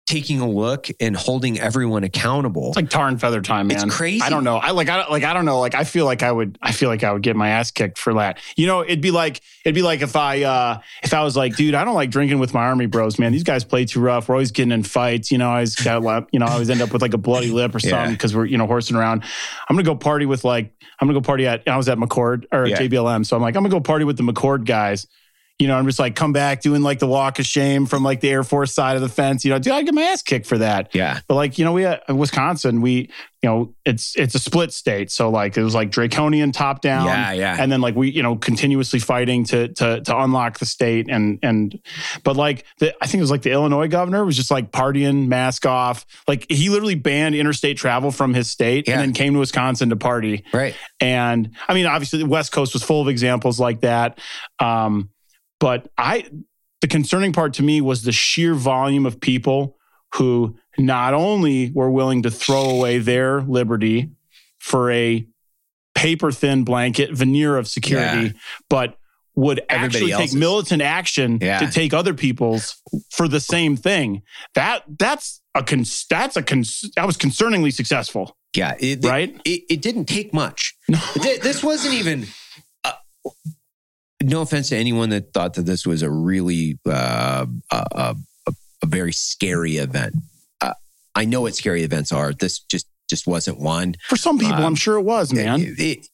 taking a look and holding everyone accountable. It's like tar and feather time, man. It's crazy. I don't know. I like. I don't- like. I don't know. Like. I feel like I would. I feel like I would get my ass kicked for that. You know. It'd be like. It'd be like if I. uh If I was like, dude, I don't like drinking with my army bros, man. These guys play too rough. We're always getting in fights. You know. I always got. You know. I always end up with like a bloody lip or something because we're you know horsing around. I'm gonna go party with like. I'm gonna go party at. I was at McChord or Yeah. JBLM, so I'm like, I'm gonna go party with the McChord guys. You know, I'm just like come back doing like the walk of shame from like the Air Force side of the fence. You know, dude, I get my ass kicked for that. Yeah. But like, you know, we had Wisconsin, we, you know, it's it's a split state. So like it was like draconian top down. Yeah, yeah. And then like we, you know, continuously fighting to to to unlock the state. And and but like the I think it was like the Illinois governor was just like partying, mask off. Like he literally banned interstate travel from his state Yeah. and then came to Wisconsin to party. Right. And I mean, obviously, the West Coast was full of examples like that. Um, but I, the concerning part to me was the sheer volume of people who not only were willing to throw away their liberty for a paper thin blanket veneer of security, but would Everybody actually take militant action Yeah. to take other people's for the same thing. That that's a cons- that's a cons- that was concerningly successful, Yeah. It, right? It, it didn't take much. No. Th- This wasn't even. Uh, no offense to anyone that thought that this was a really uh, a, a, a very scary event. Uh, I know what scary events are. This just just wasn't one. For some people, Um, I'm sure it was, man. It- it-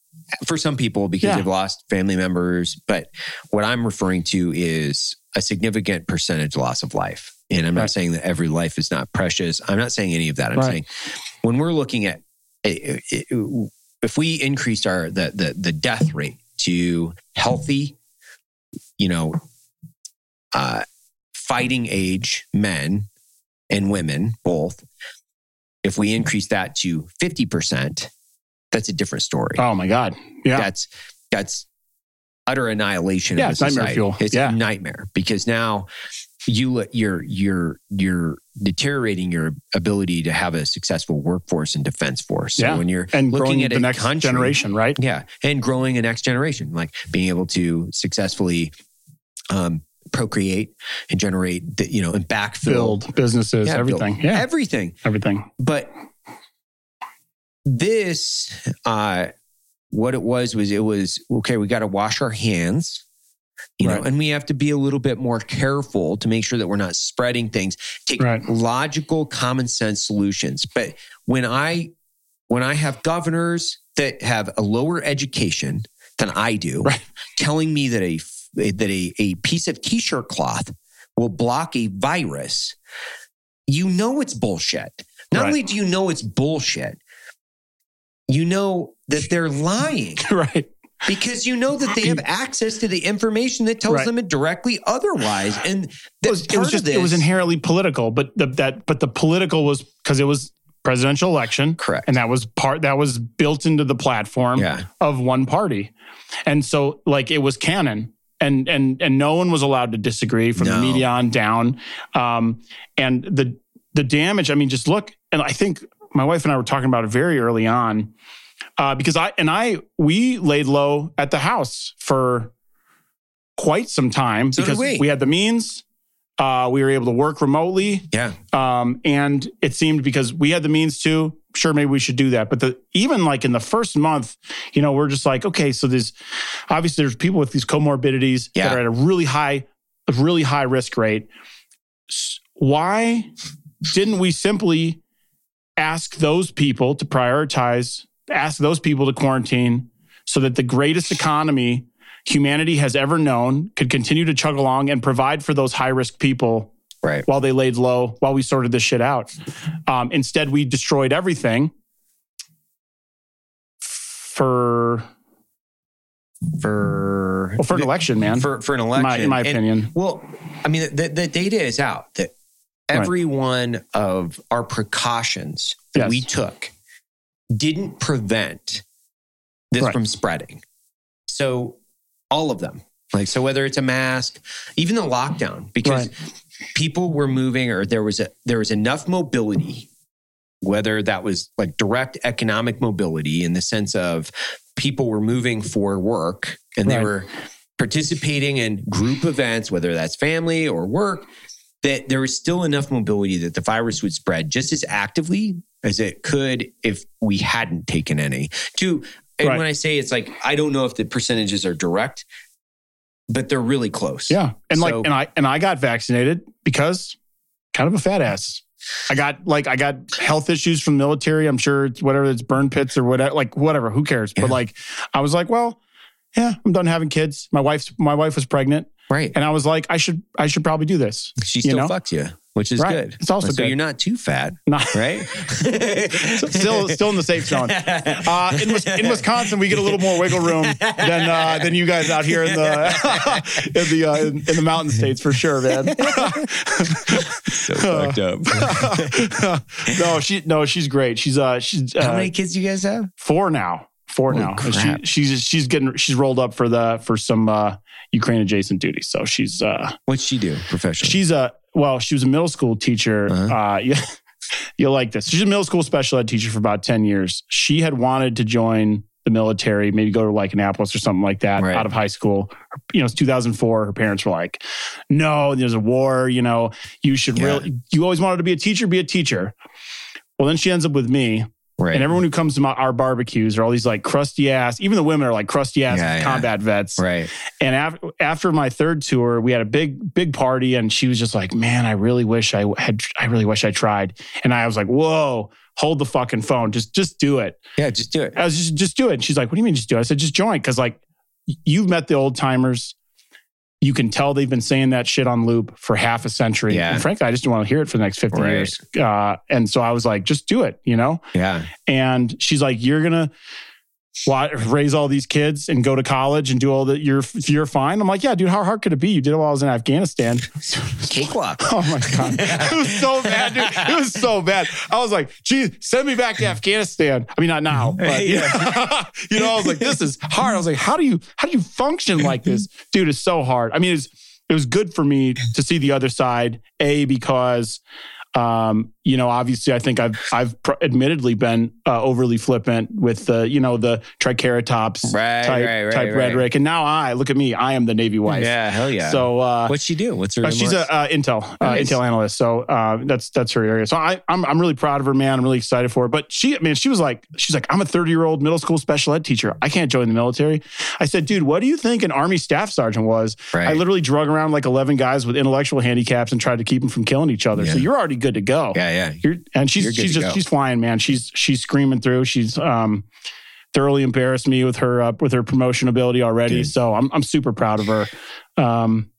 for some people, because Yeah. they've lost family members. But what I'm referring to is a significant percentage loss of life. And I'm not saying that every life is not precious. I'm not saying any of that. I'm Right. saying when we're looking at eh, eh, if we increased our the the, the death rate to healthy, you know, uh, fighting age men and women both, if we increase that to fifty percent, that's a different story. oh my God. Yeah. That's that's utter annihilation Yeah, of a it's nightmare fuel. It's Yeah. a nightmare because now you you're you're you're deteriorating your ability to have a successful workforce and defense force. So Yeah. when you're and looking growing at the a next country, generation, right? yeah, and growing a next generation, like being able to successfully um, procreate and generate, the, you know, and backfill Build businesses, Yeah, everything. build Yeah, everything. everything. But this, uh, what it was was it was okay. We got to wash our hands, you know, and we have to be a little bit more careful to make sure that we're not spreading things. Take Right. logical, common sense solutions. But when I when I have governors that have a lower education than I do, Right. telling me that a that a, a piece of t-shirt cloth will block a virus, you know it's bullshit. Not Right. only do you know it's bullshit, you know that they're lying right. Because you know that they have access to the information that tells Right. them it directly otherwise. And It was, it was of just it was inherently political, but the, that but the political was because it was presidential election, correct. and that was part that was built into the platform yeah, of one party, and so like it was canon. And and and no one was allowed to disagree from the media on down. Um, and the the damage. I mean, just look. And I think my wife and I were talking about it very early on, uh, because I and I we laid low at the house for quite some time So because we. had the means. Uh, we were able to work remotely, yeah, um, and it seemed because we had the means to. Sure, maybe we should do that. But the even like in the first month, you know, we're just like, okay, so there's obviously there's people with these comorbidities Yeah. that are at a really high, really high risk rate. Why didn't we simply ask those people to prioritize, ask those people to quarantine so that the greatest economy humanity has ever known could continue to chug along and provide for those high risk people right. while they laid low, while we sorted this shit out. Um, instead, we destroyed everything for For well, for an election, man. for for an election, my, in my And- opinion, Well, I mean, the, the data is out that every one of our precautions that Yes. we took didn't prevent this Right. from spreading. So, all of them, like, so whether it's a mask, even the lockdown, because people were moving or there was a there was enough mobility whether that was like direct economic mobility in the sense of people were moving for work and they were participating in group events, whether that's family or work, that there was still enough mobility that the virus would spread just as actively as it could if we hadn't taken any. To and Right. when I say it's like I don't know if the percentages are direct, but they're really close. yeah, and like, and I and I got vaccinated because kind of a fat ass. I got like I got health issues from the military. I'm sure it's whatever it's burn pits or whatever, like whatever. Who cares? Yeah. But like, I was like, well, yeah, I'm done having kids. My wife's my wife was pregnant. Right. And I was like, I should I should probably do this. She you still know? fucks you, which is Right. good. It's also so good. you're not too fat, Not, right? still still in the safe zone. Uh, in, in Wisconsin, we get a little more wiggle room than uh, than you guys out here in the in the uh, in, in the mountain states for sure, man. so fucked up. no, she no, she's great. She's uh she's uh, How many kids do you guys have? four now. Four Holy now. She, she's she's getting she's rolled up for the for some uh, Ukraine adjacent duties. So she's uh What'd she do professionally? she's a well she was a middle school teacher. Uh-huh. Uh, yeah, you'll like this. She's a middle school special ed teacher for about ten years. She had wanted to join the military, maybe go to like Annapolis or something like that Right. out of high school. You know, it's 2004. Her parents were like, "No, there's a war. You know, you should Yeah. really. You always wanted to be a teacher. Be a teacher." Well, then she ends up with me. Right. And everyone who comes to my, our barbecues are all these like crusty ass, even the women are like crusty ass Yeah, yeah. combat vets. right. And af- after my third tour, we had a big, big party and she was just like, man, I really wish I had, I really wish I tried. And I was like, whoa, hold the fucking phone. Just, just do it. Yeah, just do it. I was just, just do it. And she's like, what do you mean just do it? I said, just join. Cause like you've met the old timers. You can tell they've been saying that shit on loop for half a century. Yeah. And frankly, I just don't want to hear it for the next 50 Right. years. Uh, and so I was like, just do it, you know? Yeah. and she's like, "You're gonna wa- raise all these kids and go to college and do all that. You're you're fine." I'm like, "Yeah, dude. How hard could it be? You did it while I was in Afghanistan." Cakewalk. Oh my god, it was so bad, dude. It was so bad. I was like, "Geez, send me back to Afghanistan." I mean, not now, but you know, you know, I was like, "This is hard." I was like, "How do you how do you function like this, dude? It's so hard." I mean, it's it was good for me to see the other side. A because um, you know, obviously, I think I've I've pr- admittedly been uh, overly flippant with the you know the triceratops Right, type right, right, type rhetoric, and now I look at me, I am the Navy wife. Yeah, hell yeah. So uh, what's she do? What's her? uh, she's a uh, Intel uh, Nice. Intel analyst, so uh, that's that's her area. So I, I'm I'm really proud of her, man. I'm really excited for her. But she, man, she was like, she's like, I'm a 30 year old middle school special ed teacher. I can't join the military. I said, dude, what do you think an Army staff sergeant was? right. I literally drug around like 11 guys with intellectual handicaps and tried to keep them from killing each other. So you're already good to go. yeah, yeah. You're, and she's she's just go. she's flying, man. She's she's screaming through. She's um thoroughly embarrassed me with her uh, with her promotion ability already. Good. So I'm I'm super proud of her. Um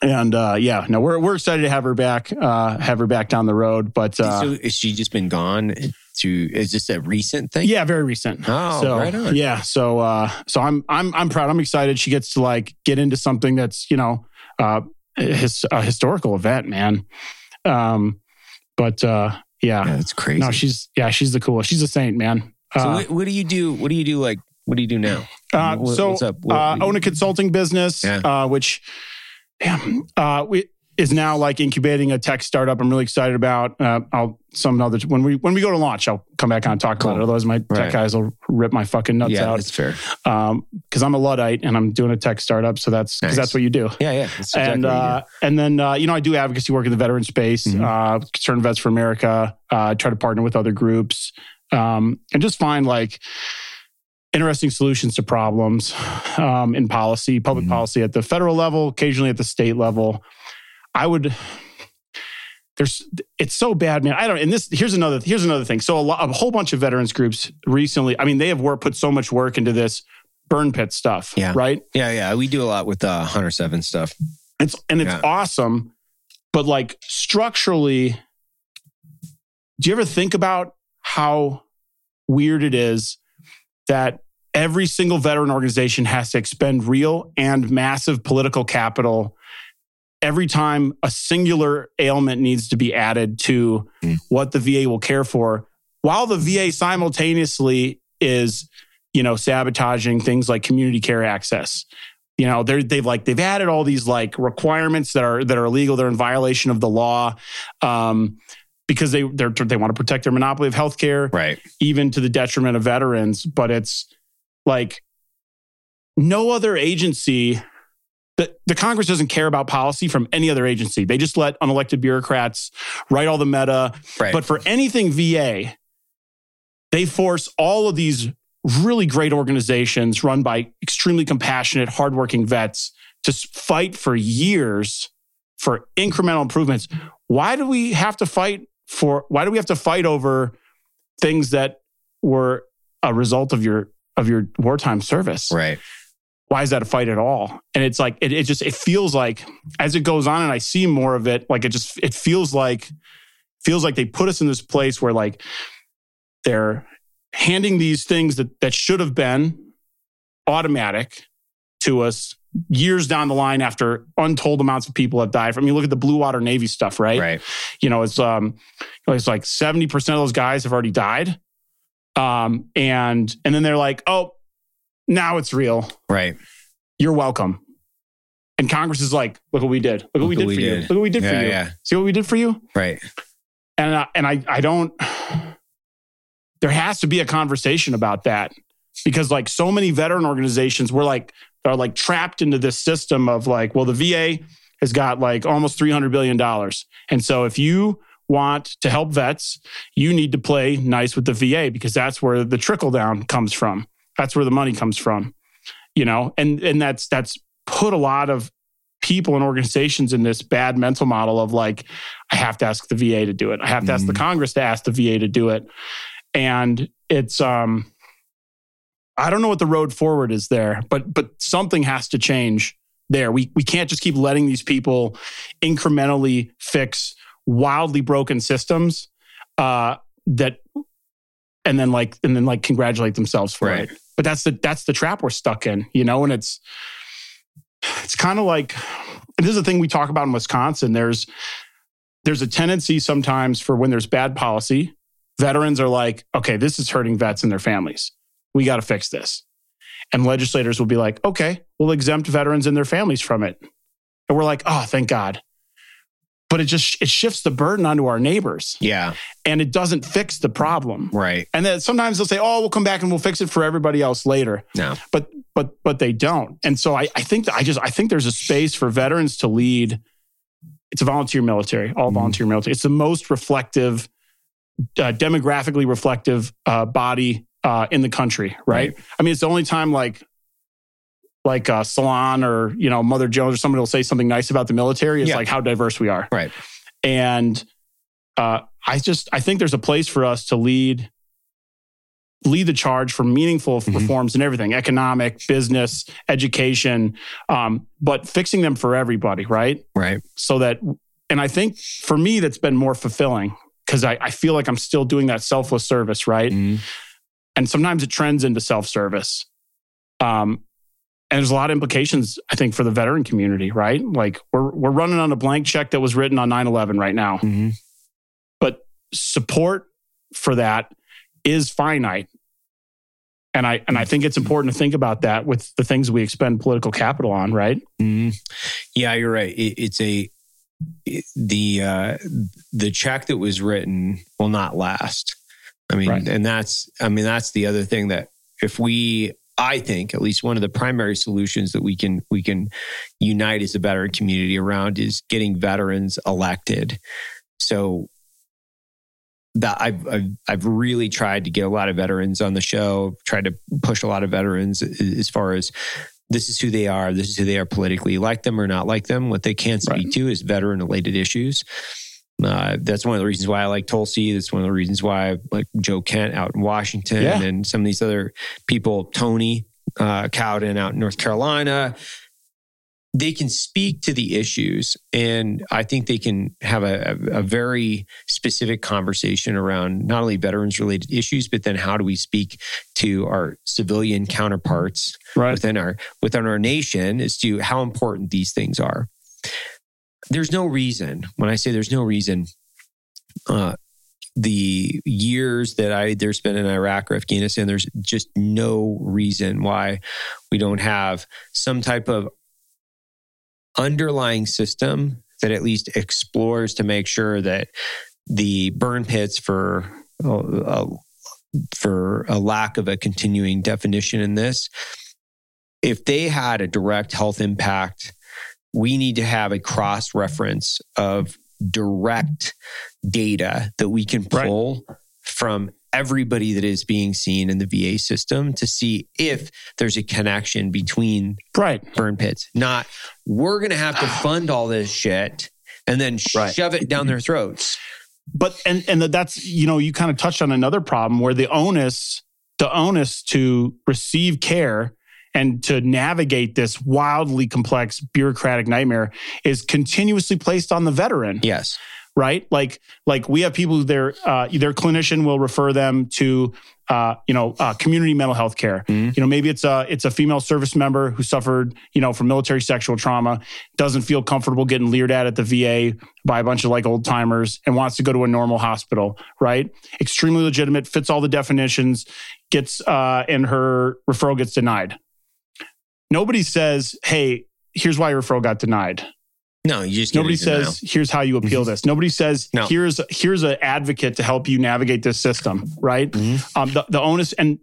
and uh yeah, no, we're we're excited to have her back, uh have her back down the road. But uh so has she just been gone to? Is this a recent thing? yeah, very recent. Oh, so right on. yeah, so uh so I'm I'm I'm proud. I'm excited she gets to like get into something that's, you know, uh his a historical event, man. Um but uh yeah. Yeah, that's crazy. No, she's yeah, she's the coolest. She's a saint, man. so Uh, what, what do you do? What do you do? Like, what do you do now? uh, What- so what's up? What- uh, what do own a consulting business, Yeah. uh, which damn, uh, we is now like incubating a tech startup. I'm really excited about. Uh, I'll some other when we when we go to launch, I'll come back on and talk about Cool. it. Otherwise, my Right. tech guys will rip my fucking nuts out. yeah, out. that's fair. Um, because I'm a luddite and I'm doing a tech startup, so that's because Nice. that's what you do. Yeah, yeah. Exactly and uh, and then uh, you know I do advocacy work in the veteran space, Mhm. uh, Concerned Vets for America. Uh, try to partner with other groups um, and just find like interesting solutions to problems um, in policy, public Mhm. policy at the federal level, occasionally at the state level. I would. There's, it's so bad, man. I don't. And this here's another here's another thing. So a, lot, a whole bunch of veterans groups recently. I mean, they have work put so much work into this burn pit stuff. Yeah. Right. Yeah, yeah. We do a lot with uh, Hunter Seven stuff. It's and it's Yeah. awesome, but like structurally, do you ever think about how weird it is that every single veteran organization has to expend real and massive political capital every time a singular ailment needs to be added to Mm. what the VA will care for, while the VA simultaneously is, you know, sabotaging things like community care access. You know, they're they've like they've added all these like requirements that are that are illegal. They're in violation of the law. Um, because they they're, they want to protect their monopoly of healthcare Right. even to the detriment of veterans. But it's like no other agency. The, the Congress doesn't care about policy from any other agency. They just let unelected bureaucrats write all the meta. Right. But for anything VA, they force all of these really great organizations run by extremely compassionate, hardworking vets to fight for years for incremental improvements. Why do we have to fight for? Why do we have to fight over things that were a result of your of your wartime service? right. Why is that a fight at all? And it's like it, it just it feels like as it goes on and I see more of it, like it just it feels like feels like they put us in this place where like they're handing these things that that should have been automatic to us years down the line after untold amounts of people have died. I mean, look at the Blue Water Navy stuff, right? Right. You know, it's um, it's like seventy percent of those guys have already died, um, and and then they're like, oh, now it's real. Right. You're welcome. And Congress is like, look what we did. Look what we did for you. Look what we did Yeah, for you. yeah. See what we did for you. Right. And I, and I I don't. There has to be a conversation about that because like so many veteran organizations, we're like are like trapped into this system of like, well, the VA has got like almost three hundred billion dollars, and so if you want to help vets, you need to play nice with the VA because that's where the trickle down comes from. That's where the money comes from, you know, and and that's that's put a lot of people and organizations in this bad mental model of like, I have to ask the VA to do it. I have to ask the Mhm. Congress to ask the VA to do it. And it's um I don't know what the road forward is there, but but something has to change there. We we can't just keep letting these people incrementally fix wildly broken systems uh that and then like and then like congratulate themselves for Right. it. But that's the that's the trap we're stuck in, you know, and it's it's kind of like this is a thing we talk about in Wisconsin. There's there's a tendency sometimes for when there's bad policy, veterans are like, okay, this is hurting vets and their families. We got to fix this. And legislators will be like, okay, we'll exempt veterans and their families from it. And we're like, oh, thank God. But it just it shifts the burden onto our neighbors Yeah. and it doesn't fix the problem. Right. And then sometimes they'll say, oh, we'll come back and we'll fix it for everybody else later No. but but but they don't. And so I, I think that I just I think there's a space for veterans to lead. It's a volunteer military, all Mhm. volunteer military. It's the most reflective, uh, demographically reflective uh, body uh, in the country, right? I mean, it's the only time like like uh, Salon or you know Mother Jones or somebody will say something nice about the military. It's Yeah. like how diverse we are, Right. and uh, I just I think there's a place for us to lead lead the charge for meaningful Mhm. reforms and everything economic business education um, but fixing them for everybody right Right. so that and i think for me that's been more fulfilling because I, I feel like i'm still doing that selfless service right Mhm. and sometimes it trends into self-service um, and there's a lot of implications i think for the veteran community right like we're, we're running on a blank check that was written on 9-11 right now Mhm. but support for that is finite and i and i think it's important to think about that with the things we expend political capital on right Mhm. Yeah, you're right. It, it's a it- the uh, the check that was written will not last. I mean, Right. and that's I mean that's the other thing that if we I think at least one of the primary solutions that we can we can unite as a veteran community around is getting veterans elected. So that I've, I've I've really tried to get a lot of veterans on the show, tried to push a lot of veterans as far as this is who they are, this is who they are politically, like them or not like them. What they can speak Right. to is veteran related issues. Uh, that's one of the reasons why I like Tulsi. That's one of the reasons why I like Joe Kent out in Washington Yeah. and some of these other people, Tony uh, Cowden out in North Carolina. They can speak to the issues, and I think they can have a, a, a very specific conversation around not only veterans related issues, but then how do we speak to our civilian counterparts right within our within our nation as to how important these things are. There's no reason when I say there's no reason. Uh, the years that I either spent in Iraq or Afghanistan, there's just no reason why we don't have some type of underlying system that at least explores to make sure that the burn pits for uh, for a lack of a continuing definition in this if they had a direct health impact we need to have a cross reference of direct data that we can Right. pull from everybody that is being seen in the VA system to see if there's a connection between right burn pits. Not we're going to have to fund all this shit and then Right. shove it down their throats. but and and that's you know you kind of touched on another problem where the onus the onus to receive care and to navigate this wildly complex bureaucratic nightmare is continuously placed on the veteran Yes. right? Like like we have people who their uh, their clinician will refer them to uh, you know uh, community mental health care. Mhm. You know maybe it's a it's a female service member who suffered you know from military sexual trauma, doesn't feel comfortable getting leered at at the VA by a bunch of like old timers and wants to go to a normal hospital. Right? Extremely legitimate, fits all the definitions, gets uh, and her referral gets denied. Nobody says, "Hey, here's why your referral got denied." No, you just Nobody it denial. says, "Here's how you appeal this." Nobody says, No. "Here's here's an advocate to help you navigate this system." Right? Mhm. Um, the, the onus, and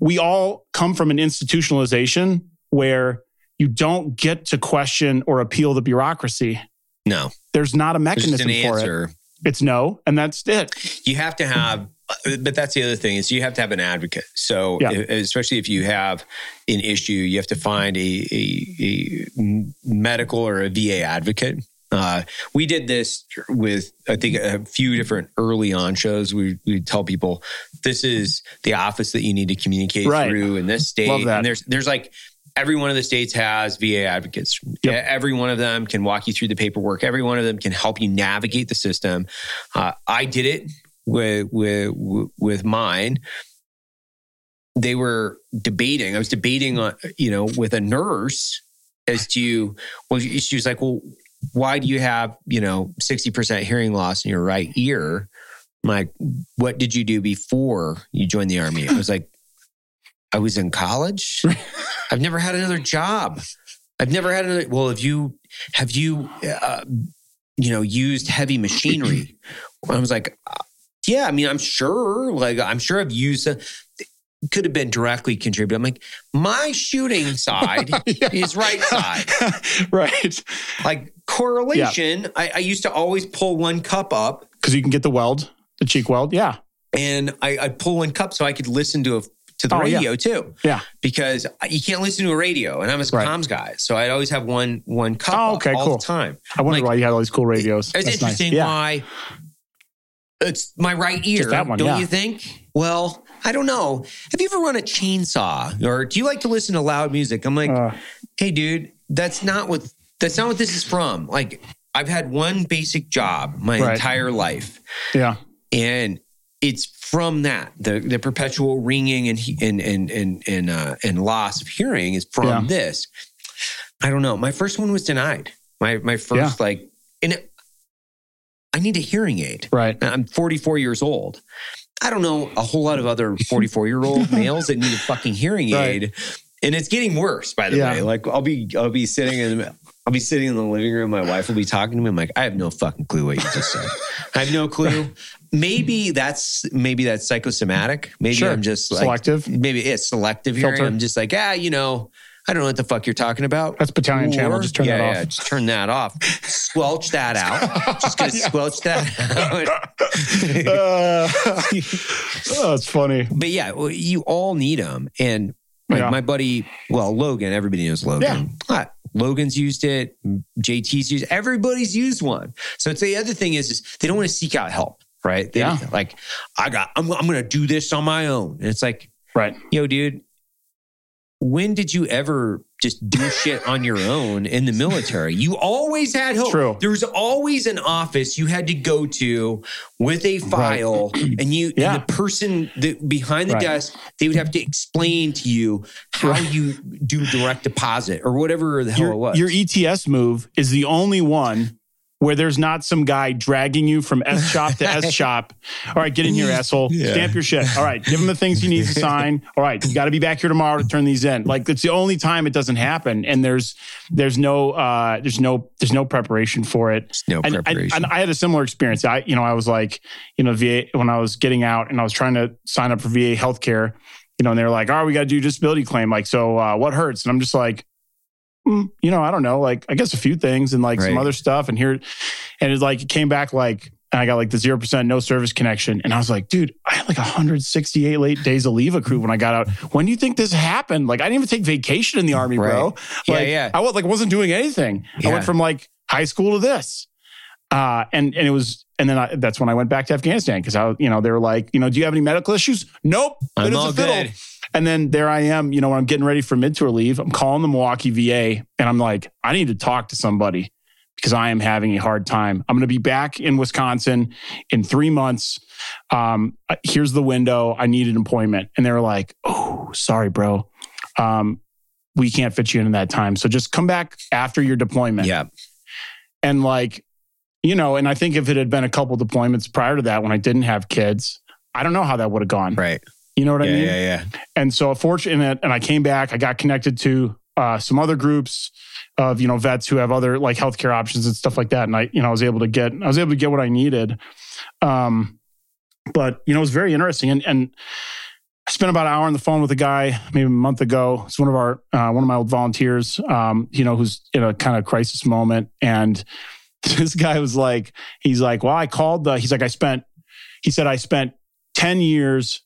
we all come from an institutionalization where you don't get to question or appeal the bureaucracy. no. There's not a mechanism an for it. It's no, and that's it. You have to have, but that's the other thing is you have to have an advocate. So Yeah. especially if you have an issue, you have to find a, a, a medical or a VA advocate. Uh, we did this with, I think, a few different early on shows. We we tell people this is the office that you need to communicate Right. through in this state. And there's there's like every one of the states has VA advocates. Yep. Every one of them can walk you through the paperwork. Every one of them can help you navigate the system. Uh, I did it with with with mine. They were debating. I was debating on you know with a nurse as to well, she was like, well, why do you have you know sixty percent hearing loss in your right ear? I'm like, what did you do before you joined the army? I was like, I was in college. I've never had another job. I've never had another. Well, have you have you uh, you know used heavy machinery? I was like, yeah. I mean, I'm sure. Like, I'm sure I've used. A, could have been directly contributed. I'm like, my shooting side Yeah. is right side. right? Like correlation. I, I used to always pull one cup up Because you can get the weld, the cheek weld. Yeah, and I, I'd pull one cup so I could listen to a to the Oh, yeah. radio too. Yeah. Because you can't listen to a radio, and I'm a Right. comms guy, so I'd always have one one cup Oh, okay, all cool. the time. I wonder Like- why you had all these cool radios. It's That's nice. interesting Yeah. why it's my right ear. Just that one, don't yeah. you think? Well, I don't know. Have you ever run a chainsaw, or do you like to listen to loud music? I'm like, Uh, hey, dude, that's not what that's not what this is from. Like, I've had one basic job my Right. entire life, yeah, and it's from that the the perpetual ringing and and and and and uh, and loss of hearing is from Yeah. this. I don't know. My first one was denied. My my first like, and it, I need a hearing aid. right. I'm 44 years old. I don't know a whole lot of other 44 year old males that need a fucking hearing Right. aid, and it's getting worse. By the Yeah. way, like I'll be I'll be sitting in I'll be sitting in the living room. My wife will be talking to me. I'm like, I have no fucking clue what you just said. I have no clue. Maybe that's maybe that's psychosomatic. Maybe Sure. I'm just like Selective. Maybe it's selective hearing. I'm just like ah, you know. I don't know what the fuck you're talking about. That's battalion channel. Just turn yeah, that yeah, off. just turn that off. Squelch that out. Just gonna squelch that out. Uh, oh, it's funny. But yeah, well, you all need them. And like Yeah. my buddy, well, Logan, everybody knows Logan. Ah, Logan's used it. JT's used. Everybody's used one. So it's the other thing is, is they don't want to seek out help, right? They, Yeah. Like I got, I'm, I'm going to do this on my own. And it's like, Right. yo, dude, when did you ever just do shit on your own in the military? You always had help. True. There was always an office you had to go to with a file, and you Yeah. and the person that behind the Right. desk, they would have to explain to you how Right. you do direct deposit or whatever the hell it was. your ETS move is the only one where there's not some guy dragging you from S shop to S shop. All right, get in here, asshole. Yeah. Stamp your shit. All right, give him the things he needs to sign. All right, you got to be back here tomorrow to turn these in. Like it's the only time it doesn't happen, and there's there's no uh, there's no there's no preparation for it. no And, preparation. and I had a similar experience. I, you know, I was like, you know, VA when I was getting out and I was trying to sign up for VA healthcare, you know, and they were like, "Oh, we got to do disability claim." Like, so uh, what hurts? And I'm just like, mm, you know, I don't know, like I guess a few things and like some other stuff. And here, and it's like it came back like. And I got like the zero percent no service connection, and I was like, "Dude, I had like 168 late days of leave accrued when I got out. When do you think this happened? Like, I didn't even take vacation in the army, bro. Right. Yeah, Like, yeah. I was like wasn't doing anything. I went from like high school to this, uh, and and it was, and then I, that's when I went back to Afghanistan because I, you know, they were like, you know, do you have any medical issues? Nope. I'm all good. And then there I am, you know, when I'm getting ready for mid tour leave, I'm calling the Milwaukee VA and I'm like, I need to talk to somebody because I am having a hard time. I'm going to be back in Wisconsin in three months. Um, here's the window. I need an appointment. And they were like, Oh, sorry, bro. Um, we can't fit you in that time. So just come back after your deployment. Yeah. And like, you know, and I think if it had been a couple deployments prior to that when I didn't have kids, I don't know how that would have gone. Right. You know what yeah, I mean? yeah, yeah. And so fortunate, and I came back, I got connected to uh, some other groups of, you know, vets who have other like healthcare options and stuff like that. And I, you know, I was able to get, I was able to get what I needed. Um, but, you know, it was very interesting. And, and I spent about an hour on the phone with a guy maybe a month ago. It's one of our, uh, one of my old volunteers, um, you know, who's in a kind of crisis moment. And this guy was like, he's like, well, I called the, he's like, I spent, he said, I spent 10 years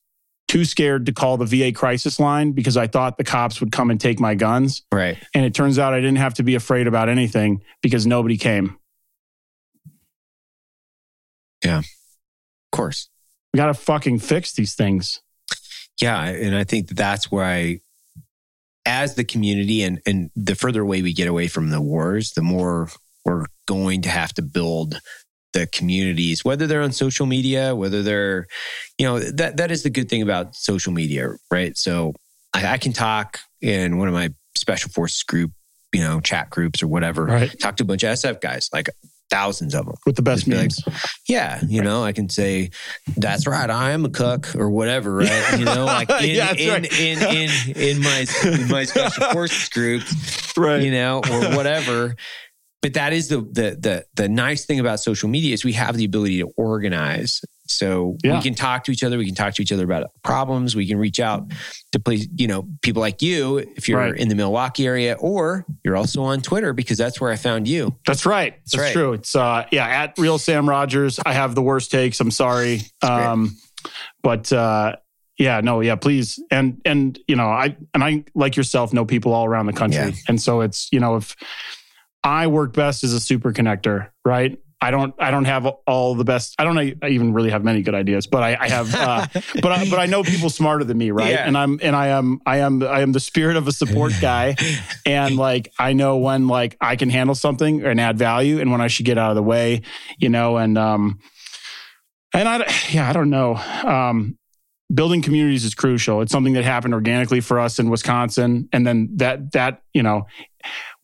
too scared to call the VA crisis line because I thought the cops would come and take my guns. Right. And it turns out I didn't have to be afraid about anything because nobody came. Yeah. Of course. We got to fucking fix these things. Yeah. And I think that's where I, as the community and, and the further away we get away from the wars, the more we're going to have to build the communities, whether they're on social media, whether they're, you know, that, that is the good thing about social media, right? So I, I can talk in one of my special forces group, you know, chat groups or whatever, Right. talk to a bunch of SF guys, like thousands of them. With the best be like. Yeah, you know, I can say that's right. I am a cook or whatever, right? You know, like in Yeah, in, right. in, in in my in my special forces group, right. you know, or whatever. But that is the the the the nice thing about social media is we have the ability to organize. So Yeah. we can talk to each other. We can talk to each other about problems. We can reach out to please, you know, people like you if you're Right. in the Milwaukee area, or you're also on Twitter because that's where I found you. That's right. That's, right. true. It's uh yeah, at real Sam Rogers. I have the worst takes. I'm sorry. Um but uh yeah, no, yeah, please. And and you know, I and I like yourself know people all around the country. Yeah. And so it's, you know, if I work best as a super connector, right? I don't I don't have all the best I don't I even really have many good ideas, but I, I have uh but I, but I know people smarter than me, right? Yeah. And I'm and I am I am I am the spirit of a support guy, and like I know when like I can handle something and add value, and when I should get out of the way, you know. And um, and I yeah I don't know. Um, building communities is crucial. It's something that happened organically for us in Wisconsin, and then that that you know.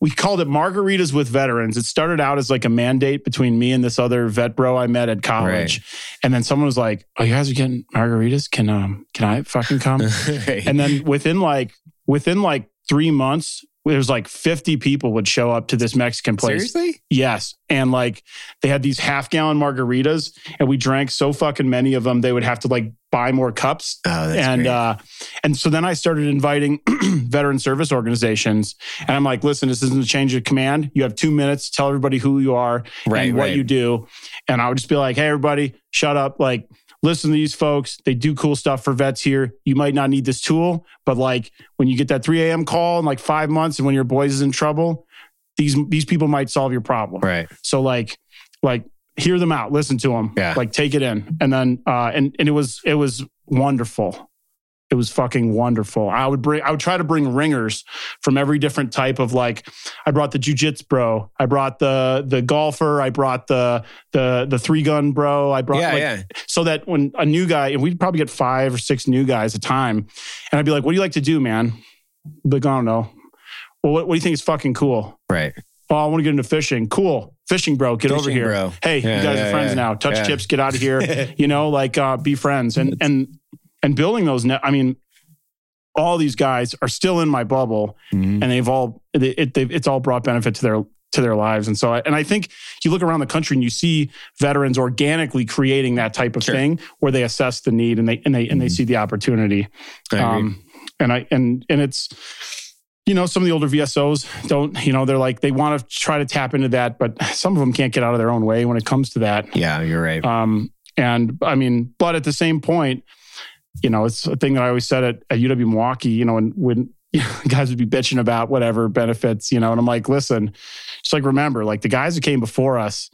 We called it margaritas with veterans. It started out as like a mandate between me and this other vet bro I met at college. And then someone was like, Oh, you guys are getting margaritas? Can um can I fucking come? and then within like within like three months there was like 50 people would show up to this mexican place. Seriously? yes. And like they had these half gallon margaritas and we drank so fucking many of them they would have to like buy more cups. Oh, that's and great. uh and so then i started inviting veteran service organizations and i'm like listen this isn't a change of command. You have two minutes. To tell everybody who you are Right, and what right. you do. And i would just be like hey everybody shut up. Like listen to these folks they do cool stuff for vets here you might not need this tool but like when you get that 3 a.m call in like five months and when your boys is in trouble these these people might solve your problem right. so like, like hear them out, listen to them, Yeah. like take it in, and then uh, and and it was it was wonderful. It was fucking wonderful. I would bring, I would try to bring ringers from every different type of like. I brought the jujitsu bro. I brought the the golfer. I brought the the the three gun bro. I brought Yeah, like, yeah. so that when a new guy, and we'd probably get five or six new guys a time, and I'd be like, "What do you like to do, man?" Like, I don't know. Well, what, what do you think is fucking cool? Right. Oh, I want to get into fishing. Cool. Fishing, bro. Get over here. bro. Hey, Yeah, you guys yeah, are friends yeah. now. Touch chips, get out of here. you know, like uh, be friends. And and and building those net I mean, all these guys are still in my bubble Mhm. and they've all it, it, they've, it's all brought benefit to their to their lives. And so I, and I think you look around the country and you see veterans organically creating that type of Sure. thing where they assess the need and they and they and they Mhm. see the opportunity. I. Um, and I and and it's you know some of the older VSOs don't you know they're like they want to try to tap into that, but some of them can't get out of their own way when it comes to that. yeah, you're right. Um, and I mean, but at the same point, you know, it's a thing that I always said at, at UW Milwaukee. You know, and when you know, guys would be bitching about whatever benefits, you know, and I'm like, listen, just like remember, like the guys who came before us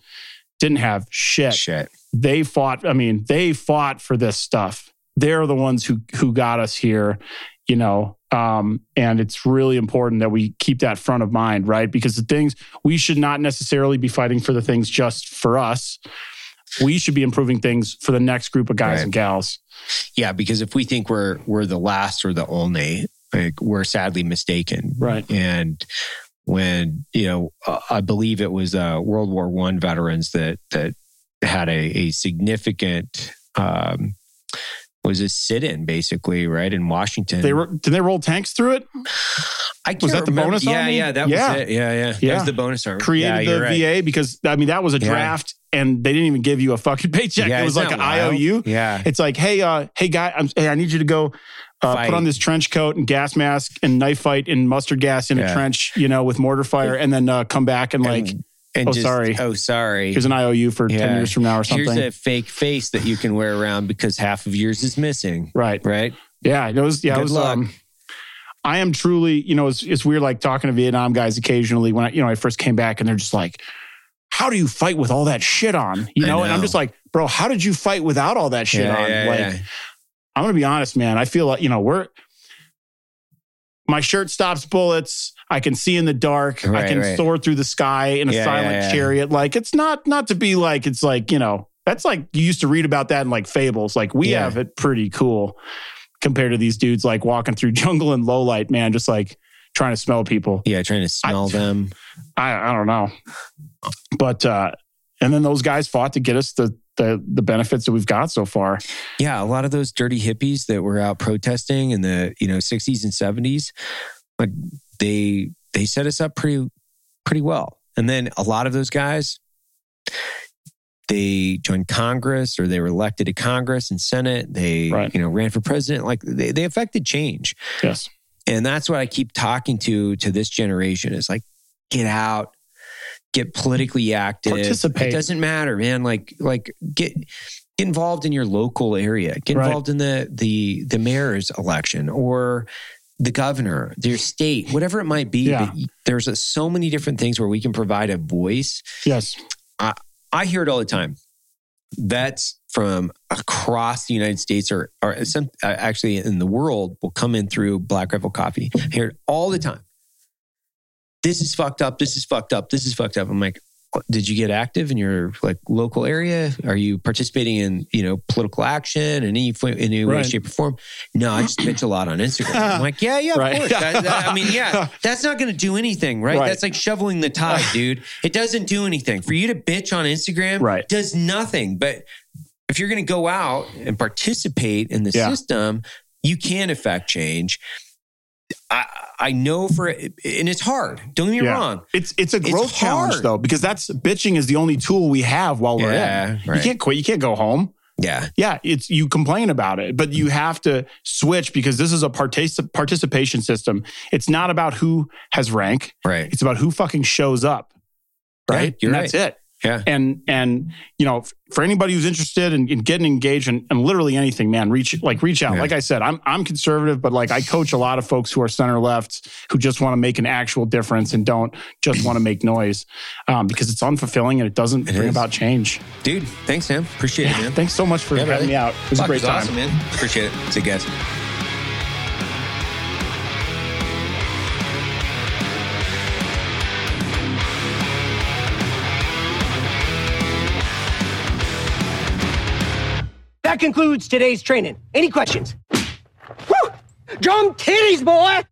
didn't have shit Shit. they fought i mean they fought for this stuff they're the ones who who got us here you know um, and it's really important that we keep that front of mind right because the things we should not necessarily be fighting for the things just for us we should be improving things for the next group of guys Right. and gals Yeah, because if we think we're we're the last or the only, like we're sadly mistaken. right And when you know, uh, I believe it was uh, World War One veterans that that had a, a significant um, was a sit-in basically right in Washington. they were did they roll tanks through it I can't was that the bonus Yeah, yeah, that Yeah. was it. Yeah, yeah, that Yeah. was the bonus army. created yeah, the right. va because i mean that was a Yeah. draft and they didn't even give you a fucking paycheck Yeah, it was like an wild? iou Yeah, It's like, hey, uh, hey, guy, I'm, hey, I need you to go uh, put on this trench coat and gas mask and knife fight and mustard gas in a trench, you know, with mortar fire, and then uh, come back and like, and, oh, just, sorry. Oh, sorry. here's an IOU for ten years from now or something. Here's a fake face that you can wear around because half of yours is missing. right? Right. Yeah, it was. Yeah, it was. luck. Um, I am truly, you know, it's, it's weird like talking to Vietnam guys occasionally when I, you know, I first came back and they're just like, how do you fight with all that shit on? You I know, and I'm just like, bro, how did you fight without all that shit Yeah, on? yeah, like, yeah. I'm gonna be honest, man. I feel like you know we're my shirt stops bullets. I can see in the dark. I can right. soar through the sky in a Yeah, silent yeah, yeah. chariot. Like it's not not to be like it's like you know that's like you used to read about that in like fables. Like we have it pretty cool compared to these dudes like walking through jungle and low light, man. Just like trying to smell people. Yeah, trying to smell them. I I don't know, but uh and then those guys fought to get us the the the benefits that we've got so far. Yeah, a lot of those dirty hippies that were out protesting in the you know 60s and 70s, like they they set us up pretty pretty well. And then a lot of those guys, they joined Congress or they were elected to Congress and Senate. They Right. you know ran for president. Like they, they affected change. Yes. and that's what i keep talking to to this generation is like get out get politically active Participate. it doesn't matter man like like get get involved in your local area get Right. involved in the the the mayor's election or the governor your state whatever it might be Yeah. but there's a, so many different things where we can provide a voice Yes. I I hear it all the time. Vets from across the United States or, or some, uh, actually in the world will come in through Black Rifle Coffee. I hear it all the time. This is fucked up. This is fucked up. This is fucked up. I'm like, "What- did you get active in your like local area? Are you participating in you know political action in any in any way, shape, or form? No, I just bitch a lot on Instagram. I'm like, yeah, yeah, of Right. course. That- I mean, yeah, that's not going to do anything, right? Right. That's like shoveling the tide, dude. It doesn't do anything for you to bitch on Instagram. Right. does nothing. But if you're going to go out and participate in the Yeah. system, you can affect change. I I know for and it's hard. Don't get me Yeah. wrong. It's it's a It's growth challenge though, because that's bitching is the only tool we have while we're Yeah, in. right. You can't quit. You can't go home. Yeah, Yeah, it's you complain about it, but you have to switch because this is a partic- participation system. It's not about who has rank. right. It's about who fucking shows up. Yeah, Right. you're and that's it. Yeah. And and you know, for anybody who's interested in, in getting engaged in, in literally anything, man, reach like reach out. Yeah. Like I said, I'm I'm conservative, but like I coach a lot of folks who are center left who just want to make an actual difference and don't just want to make noise um, because it's unfulfilling and it doesn't It bring is. about change. Dude, thanks, Sam. Appreciate it, man. Thanks so much for Yeah, having brother. me out. It was Fuck, a great was time. awesome, man. Appreciate it. See you guys. That concludes today's training. Any questions? Whew! Drum titties, boy!